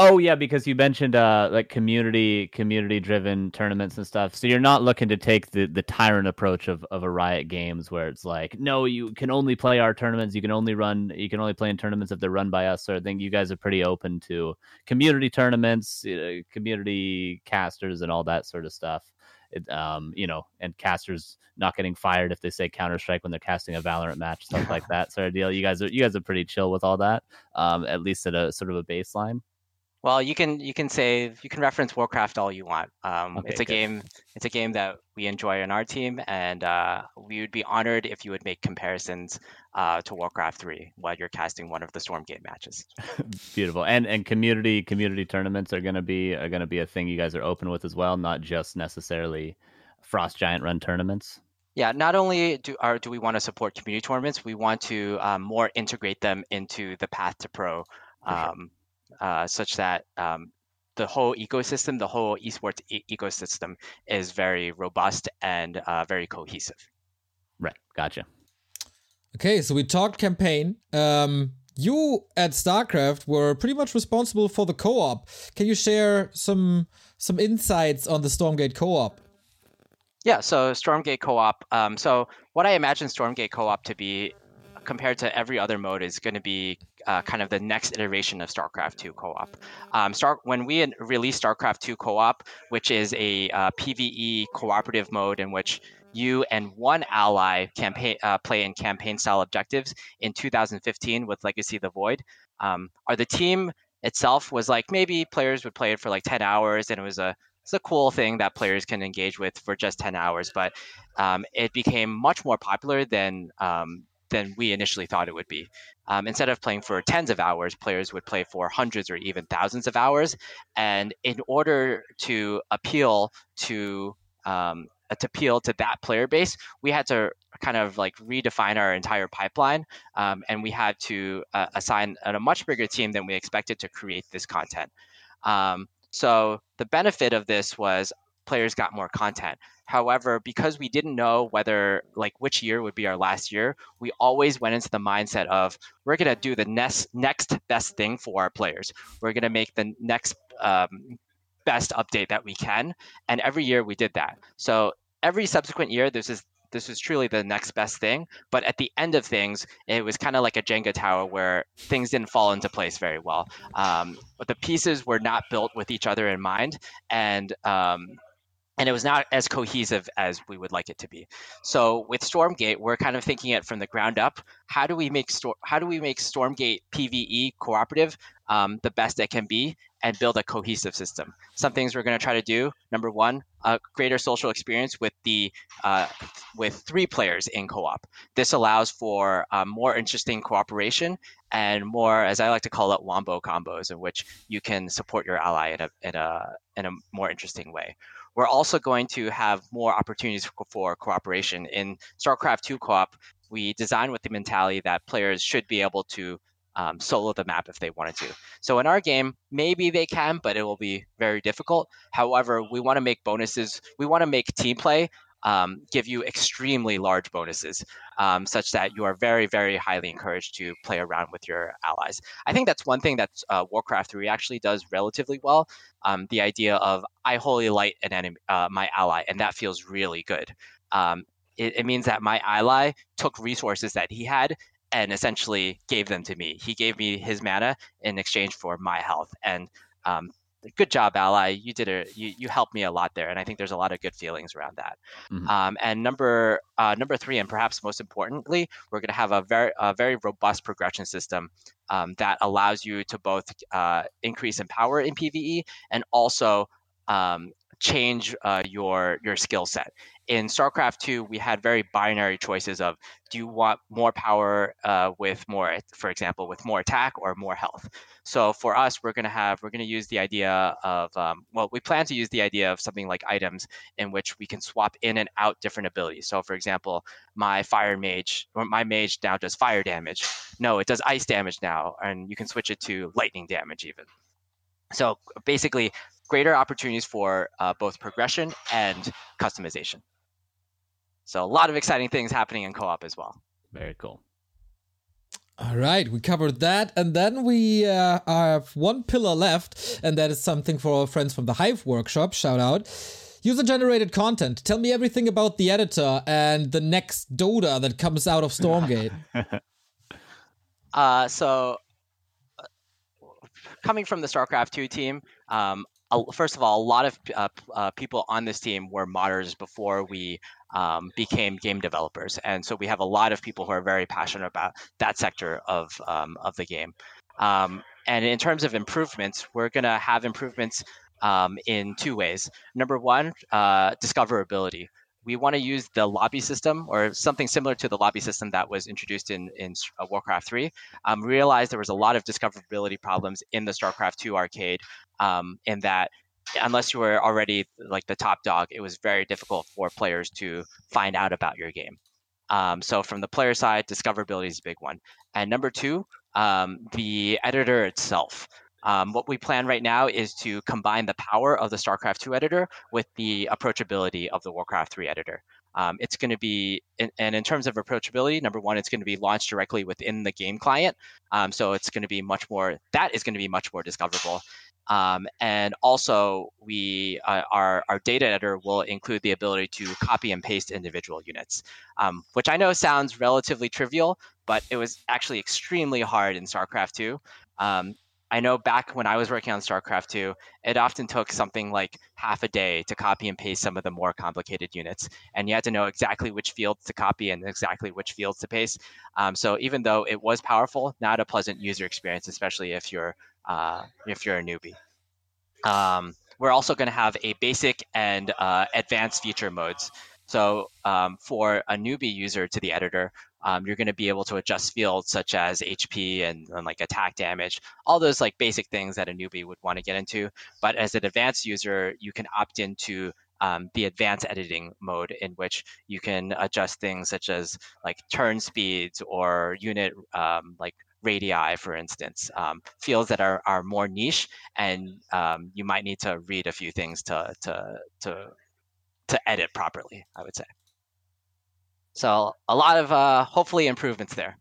Oh yeah, because you mentioned uh like community community driven tournaments and stuff. So you're not looking to take the the tyrant approach of of a Riot Games where it's like, no, you can only play our tournaments. You can only run. You can only play in tournaments if they're run by us. So I think you guys are pretty open to community tournaments, uh, community casters, and all that sort of stuff. it, um, you know, and casters not getting fired if they say Counter Strike when they're casting a Valorant match, stuff like that sort of deal. You guys are you guys are pretty chill with all that, um, at least at a sort of a baseline. Well, you can you can say you can reference Warcraft all you want. Um, Okay, it's a good. game. It's a game that we enjoy in our team, and uh, we would be honored if you would make comparisons uh, to Warcraft Three while you're casting one of the Stormgate matches. Beautiful. And and community community tournaments are gonna be are gonna be a thing you guys are open with as well, not just necessarily Frost Giant run tournaments. Yeah, not only do are do we want to support community tournaments, we want to um, more integrate them into the path to pro, um, uh, such that um, the whole ecosystem, the whole esports e- ecosystem, is very robust and uh, very cohesive. Right. Gotcha. Okay, so we talked campaign. Um, you at StarCraft were pretty much responsible for the co-op. Can you share some some insights on the Stormgate co-op? Yeah, so Stormgate co-op. Um, so what I imagine Stormgate co-op to be, compared to every other mode, is going to be uh, kind of the next iteration of StarCraft 2 co-op. Um, Star when we released StarCraft 2 co-op, which is a uh, PVE cooperative mode in which you and one ally campaign uh, play in campaign-style objectives in 2015 with Legacy of the Void. Um, or the team itself was like maybe players would play it for like 10 hours, and it was a it's a cool thing that players can engage with for just 10 hours, but um, it became much more popular than um, than we initially thought it would be. Um, instead of playing for tens of hours, players would play for hundreds or even thousands of hours. And in order to appeal to um, to appeal to that player base, we had to kind of like redefine our entire pipeline, um, and we had to uh, assign a, a much bigger team than we expected to create this content. Um, so the benefit of this was players got more content. However, because we didn't know whether like which year would be our last year, we always went into the mindset of we're gonna do the next next best thing for our players. We're gonna make the next um, best update that we can, and every year we did that. So every subsequent year, this is this was truly the next best thing. But at the end of things, it was kind of like a Jenga tower where things didn't fall into place very well. Um, but the pieces were not built with each other in mind, and um, and it was not as cohesive as we would like it to be. So with Stormgate, we're kind of thinking it from the ground up. How do we make Stor- How do we make Stormgate PVE cooperative um, the best it can be, and build a cohesive system? Some things we're going to try to do. Number one, a greater social experience with the uh, with three players in co-op. This allows for um, more interesting cooperation and more, as I like to call it, wombo combos, in which you can support your ally in a in a in a more interesting way. We're also going to have more opportunities for cooperation in StarCraft 2 co-op. We design with the mentality that players should be able to um, solo the map if they wanted to. So in our game, maybe they can, but it will be very difficult. However, we want to make bonuses. We want to make team play um, give you extremely large bonuses, um, such that you are very, very highly encouraged to play around with your allies. I think that's one thing that uh, Warcraft 3 actually does relatively well. Um, the idea of I holy light an enemy, uh, my ally, and that feels really good. Um, it, it means that my ally took resources that he had and essentially gave them to me. He gave me his mana in exchange for my health, and um, good job, ally. You did it. you, you helped me a lot there, and I think there's a lot of good feelings around that. Mhm. Um, and number uh, number three, and perhaps most importantly, we're going to have a very a very robust progression system um, that allows you to both uh, increase in power in PVE and also um, change uh, your your skill set. In StarCraft 2, we had very binary choices of do you want more power uh, with more, for example, with more attack or more health. So for us, we're going to have we're going to use the idea of um, well, we plan to use the idea of something like items in which we can swap in and out different abilities. So for example, my fire mage or my mage now does fire damage. No, it does ice damage now, and you can switch it to lightning damage even. So basically, greater opportunities for uh, both progression and customization. So a lot of exciting things happening in co-op as well. Very cool. All right, we covered that, and then we uh, have one pillar left, and that is something for our friends from the Hive Workshop. Shout out. User generated content. Tell me everything about the editor and the next Dota that comes out of Stormgate. Uh, so, uh, coming from the StarCraft 2 team, um, first of all, a lot of uh, uh, people on this team were modders before we um, became game developers, and so we have a lot of people who are very passionate about that sector of um, of the game. Um, and in terms of improvements, we're going to have improvements um, in two ways. Number one, uh, discoverability. We want to use the lobby system or something similar to the lobby system that was introduced in, in uh, Warcraft 3. Um, realized there was a lot of discoverability problems in the StarCraft 2 arcade um, in that unless you were already like the top dog, it was very difficult for players to find out about your game. Um, so from the player side, discoverability is a big one. And number two, um, the editor itself. Um, what we plan right now is to combine the power of the StarCraft 2 editor with the approachability of the Warcraft 3 editor. Um, it's going to be, and in terms of approachability, number one, it's going to be launched directly within the game client. Um, so it's going to be much more, that is going to be much more discoverable. Um, and also, we uh, our our data editor will include the ability to copy and paste individual units, um, which I know sounds relatively trivial, but it was actually extremely hard in StarCraft 2. Um, I know back when I was working on StarCraft 2, it often took something like half a day to copy and paste some of the more complicated units. And you had to know exactly which fields to copy and exactly which fields to paste. Um, so even though it was powerful, not a pleasant user experience, especially if you're uh, if you're a newbie. Um, we're also going to have a basic and uh, advanced feature modes. So um, for a newbie user to the editor, um, you're going to be able to adjust fields such as HP and, and, like attack damage, all those like basic things that a newbie would want to get into. But as an advanced user, you can opt into um, the advanced editing mode in which you can adjust things such as like turn speeds or unit um, like radii, for instance, um, fields that are, are more niche, and um, you might need to read a few things to to to to edit properly. I would say. So a lot of uh, hopefully improvements there.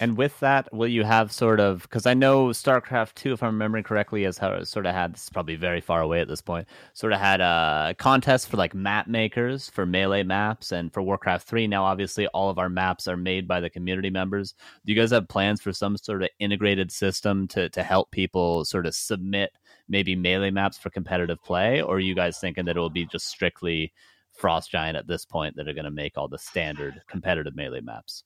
And with that, will you have sort of because I know StarCraft two, if I'm remembering correctly, has sort of had this is probably very far away at this point. Sort of had a contest for like map makers for melee maps, and for Warcraft three now, obviously all of our maps are made by the community members. Do you guys have plans for some sort of integrated system to to help people sort of submit maybe melee maps for competitive play, or are you guys thinking that it will be just strictly Frost Giant at this point that are going to make all the standard competitive melee maps?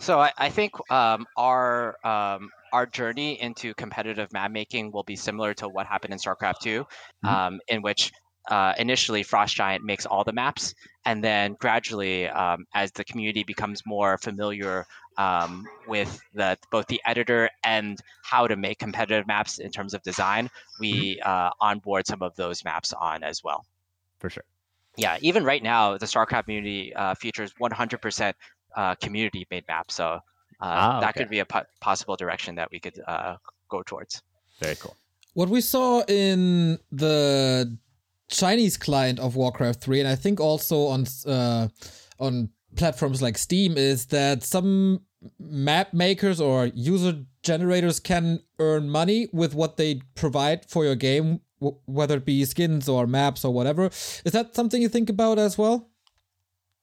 So I, I think um, our um, our journey into competitive map making will be similar to what happened in StarCraft 2, mm-hmm. um, in which uh, initially Frost Giant makes all the maps, and then gradually, um, as the community becomes more familiar um, with the both the editor and how to make competitive maps in terms of design, we mm-hmm. uh, onboard some of those maps on as well. For sure. Yeah, even right now, the StarCraft community uh, features 100% uh, community made map. So uh, ah, that could be a po- possible direction that we could uh, go towards. Very cool. What we saw in the Chinese client of Warcraft 3, and I think also on uh, on platforms like Steam, is that some map makers or user generators can earn money with what they provide for your game, whether it be skins or maps or whatever. Is that something you think about as well?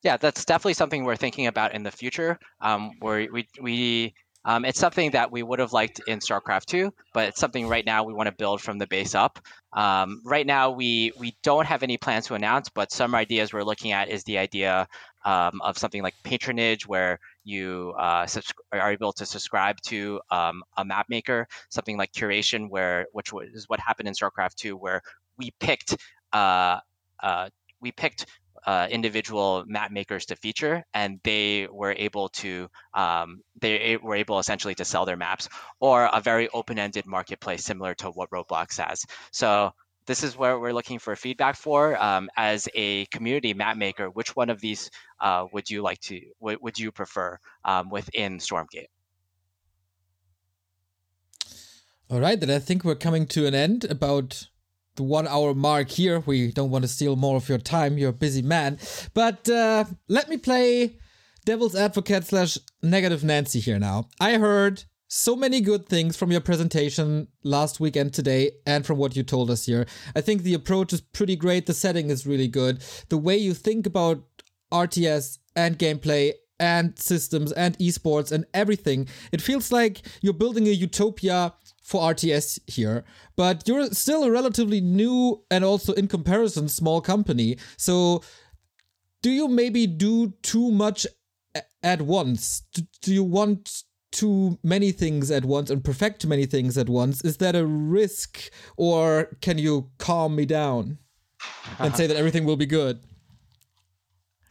Yeah, that's definitely something we're thinking about in the future. Um, where we we um, it's something that we would have liked in StarCraft 2, but it's something right now we want to build from the base up. Um, right now, we we don't have any plans to announce, but some ideas we're looking at is the idea um, of something like patronage, where you uh, subs- are able to subscribe to um, a map maker. Something like curation, where which was what happened in StarCraft 2, where we picked uh, uh, we picked uh, individual map makers to feature, and they were able to um, they were able essentially to sell their maps, or a very open-ended marketplace similar to what Roblox has. So this is where we're looking for feedback for um, as a community map maker. Which one of these uh, would you like to would, would you prefer um, within Stormgate? All right, then I think we're coming to an end about the one hour mark here. We don't want to steal more of your time. You're a busy man. But uh, let me play devil's advocate slash negative Nancy here now. I heard so many good things from your presentation last week and today, and from what you told us here. I think the approach is pretty great. The setting is really good. The way you think about RTS and gameplay and systems and esports and everything. It feels like you're building a utopia for RTS here, but you're still a relatively new and also in comparison small company. So do you maybe do too much at once? Do you want too many things at once and perfect too many things at once? Is that a risk or can you calm me down and say that everything will be good?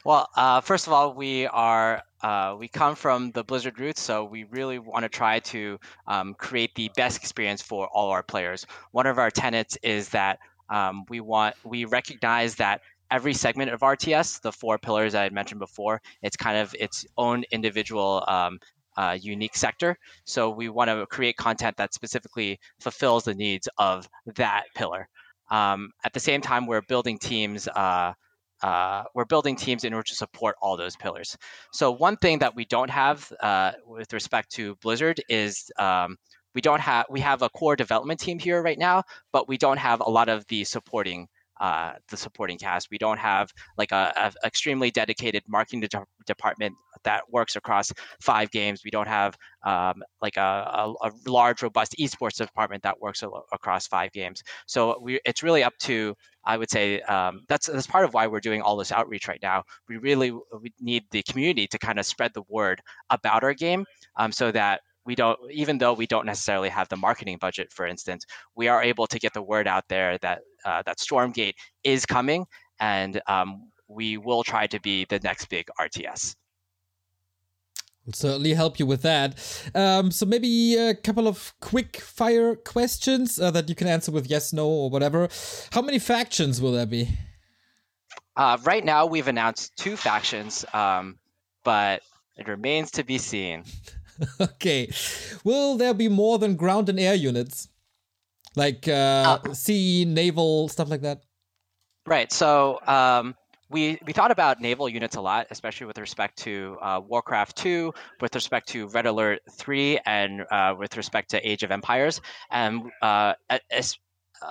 Well, uh, first of all, we are uh, we come from the Blizzard roots, so we really want to try to um, create the best experience for all our players. One of our tenets is that um, we want we recognize that every segment of RTS, the four pillars I had mentioned before, it's kind of its own individual um, uh, unique sector. So we want to create content that specifically fulfills the needs of that pillar. Um, at the same time, we're building teams. Uh, uh, we're building teams in order to support all those pillars. So one thing that we don't have uh, with respect to Blizzard is um, we don't have we have a core development team here right now, but we don't have a lot of the supporting uh, the supporting cast. We don't have like a, a extremely dedicated marketing de- department that works across five games. We don't have um, like a, a, a, large, robust esports department that works a- across five games. So we, it's really up to, I would say, um, that's that's part of why we're doing all this outreach right now. We really we need the community to kind of spread the word about our game, um, so that we don't even though we don't necessarily have the marketing budget for instance we are able to get the word out there that uh, that stormgate is coming and um, we will try to be the next big rts will certainly help you with that. Um, so maybe a couple of quick fire questions uh, that you can answer with yes no or whatever. How many factions will there be? Uh, right now we've announced two factions um, but it remains to be seen. Okay. Will there be more than ground and air units? Like uh, uh, sea, naval, stuff like that? Right. So um, we, we thought about naval units a lot, especially with respect to uh, Warcraft 2, with respect to Red Alert 3, and uh, with respect to Age of Empires. And uh, as,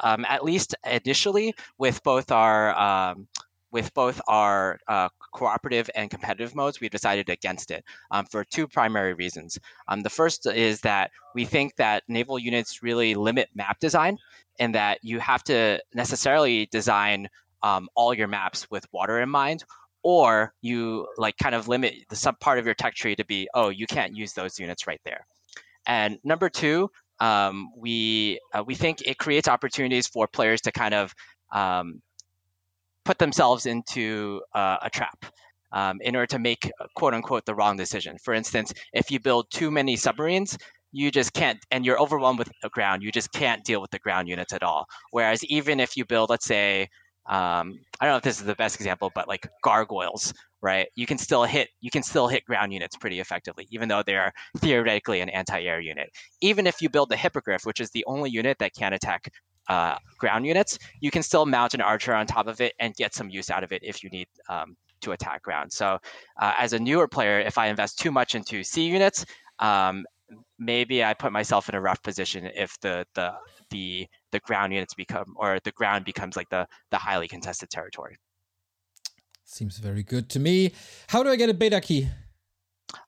um, at least initially, with both our um, with both our uh, cooperative and competitive modes, we decided against it um, for two primary reasons. Um, the first is that we think that naval units really limit map design, and that you have to necessarily design um, all your maps with water in mind, or you like kind of limit the some part of your tech tree to be, oh, you can't use those units right there. And number two, um, we uh, we think it creates opportunities for players to kind of um, put themselves into uh, a trap um, in order to make quote unquote the wrong decision. For instance, if you build too many submarines, you just can't, and you're overwhelmed with the ground, you just can't deal with the ground units at all. Whereas even if you build, let's say, um, I don't know if this is the best example, but like gargoyles, right? You can still hit you can still hit ground units pretty effectively, even though they are theoretically an anti-air unit. Even if you build the hippogriff, which is the only unit that can attack uh, ground units, you can still mount an archer on top of it and get some use out of it if you need um, to attack ground. So, uh, as a newer player, if I invest too much into sea units, um, maybe I put myself in a rough position if the the the the ground units become or the ground becomes like the the highly contested territory. Seems very good to me. How do I get a beta key?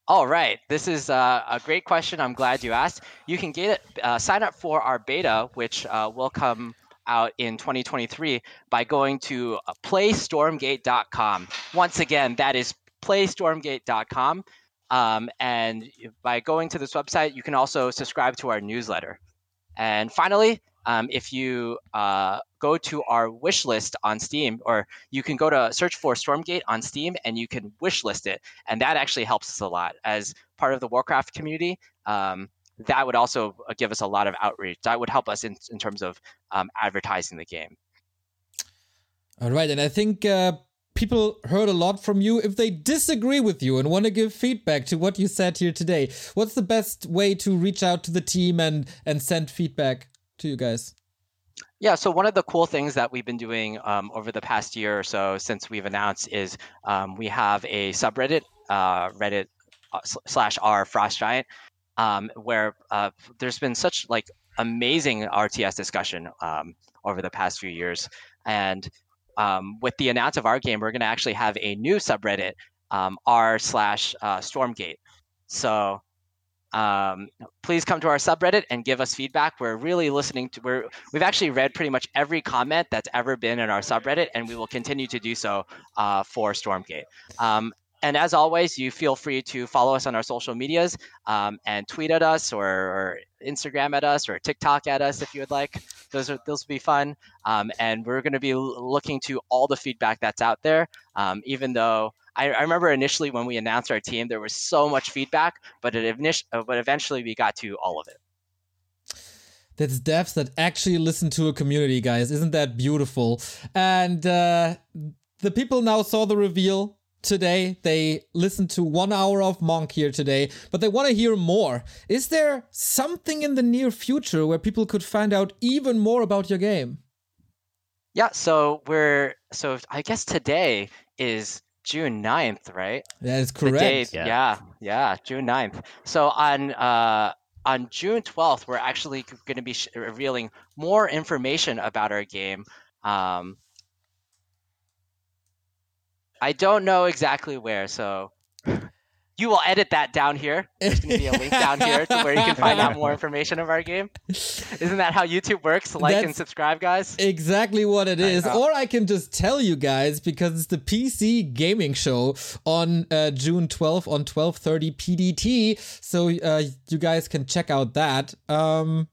All right, this is uh, a great question. I'm glad you asked. You can get it, uh, sign up for our beta, which uh, will come out in 2023 by going to uh, playstormgate.com. Once again, that is playstormgate.com. Um, and by going to this website, you can also subscribe to our newsletter. And finally, um, if you uh, go to our wish list on Steam, or you can go to search for Stormgate on Steam and you can wish list it. And that actually helps us a lot as part of the Warcraft community. Um, that would also uh, give us a lot of outreach. That would help us in, in terms of um, advertising the game. All right. And I think uh, people heard a lot from you. If they disagree with you and want to give feedback to what you said here today, what's the best way to reach out to the team and, and send feedback to you guys? Yeah, so one of the cool things that we've been doing um, over the past year or so since we've announced is um, we have a subreddit, uh, Reddit uh, slash r Frost Giant, um, where uh, there's been such like amazing RTS discussion um, over the past few years, and um, with the announce of our game, we're going to actually have a new subreddit um, r slash uh, Stormgate. So um, please come to our subreddit and give us feedback. We're really listening to. We're we've actually read pretty much every comment that's ever been in our subreddit, and we will continue to do so uh, for Stormgate. Um, and as always, you feel free to follow us on our social medias um, and tweet at us or, or, Instagram at us or TikTok at us if you would like. Those are those will be fun. Um, and we're going to be looking to all the feedback that's out there. Um, even though I, I, remember initially when we announced our team, there was so much feedback, but it uh, but eventually we got to all of it. That's devs that actually listen to a community, guys. Isn't that beautiful? And uh, the people now saw the reveal today. They listened to one hour of Monk here today, but they want to hear more. Is there something in the near future where people could find out even more about your game? Yeah, so we're so I guess today is June 9th, right? That is correct. Date, yeah. yeah, yeah, June 9th. So on uh on June 12th, we're actually going to be revealing more information about our game. Um, I don't know exactly where, so you will edit that down here. There's going to be a link down here to where you can find out more information of our game. Isn't that how YouTube works? Like That's and subscribe, guys. Exactly what it is. I or I can just tell you guys because it's the PC gaming show on uh, June 12th on 12:30 PDT. So uh, you guys can check out that. Um,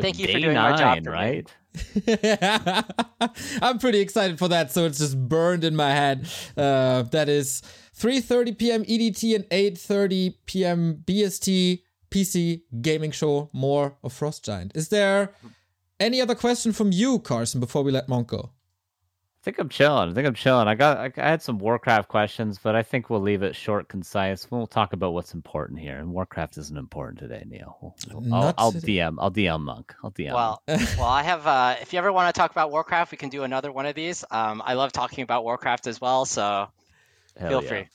Thank you for doing nine, my job, right? I'm pretty excited for that, so it's just burned in my head. Uh, that is 3:30 p.m. EDT and 8:30 p.m. BST PC gaming show. More of Frost Giant. Is there any other question from you, Carson, before we let Monk go? I think I'm chilling. I think I'm chilling. I got I, I had some Warcraft questions, but I think we'll leave it short, concise. We'll talk about what's important here. And Warcraft isn't important today, Neil. We'll, I'll, I'll, DM. I'll DM Monk. I'll DM. Well, well, I have. Uh, if you ever want to talk about Warcraft, we can do another one of these. Um, I love talking about Warcraft as well, so Hell feel yeah. free.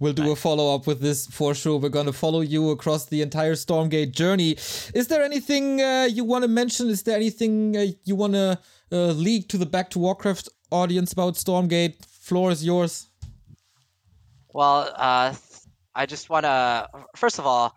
We'll do a follow up with this for sure. We're going to follow you across the entire Stormgate journey. Is there anything uh, you want to mention? Is there anything uh, you want to uh, leak to the Back to Warcraft audience about Stormgate. Floor is yours. Well, uh, I just want to, first of all,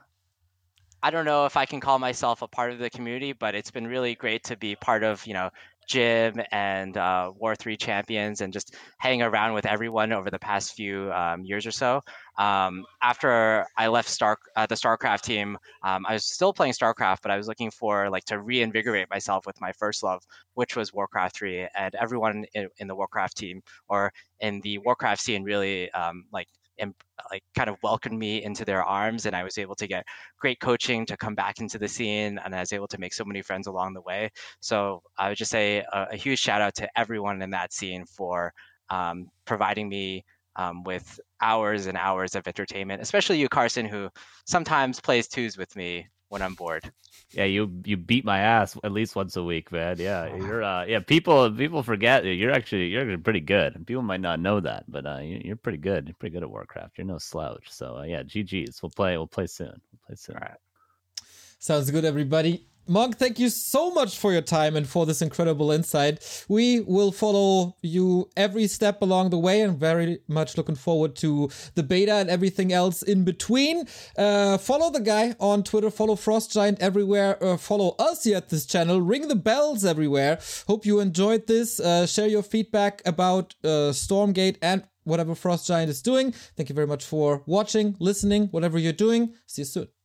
I don't know if I can call myself a part of the community, but it's been really great to be part of, you know, Jim and uh, War Three champions, and just hang around with everyone over the past few um, years or so. Um, after I left Star uh, the StarCraft team, um, I was still playing StarCraft, but I was looking for like to reinvigorate myself with my first love, which was Warcraft Three, and everyone in, in the Warcraft team or in the Warcraft scene really um, like and like kind of welcomed me into their arms and i was able to get great coaching to come back into the scene and i was able to make so many friends along the way. So i would just say a, a huge shout out to everyone in that scene for um, providing me um, with hours and hours of entertainment especially you carson who sometimes plays twos with me when i'm bored yeah, you you beat my ass at least once a week, man. Yeah, you're uh yeah. People people forget you're actually you're actually pretty good. People might not know that, but uh, you're pretty good. You're pretty good at Warcraft. You're no slouch. So uh, yeah, GG's. We'll play. We'll play soon. We'll play soon. All right. Sounds good, everybody. Monk, thank you so much for your time and for this incredible insight. We will follow you every step along the way and very much looking forward to the beta and everything else in between. Uh, follow the guy on Twitter, follow Frost Giant everywhere, uh, follow us here at this channel, ring the bells everywhere. Hope you enjoyed this. Uh, share your feedback about uh, Stormgate and whatever Frost Giant is doing. Thank you very much for watching, listening, whatever you're doing. See you soon.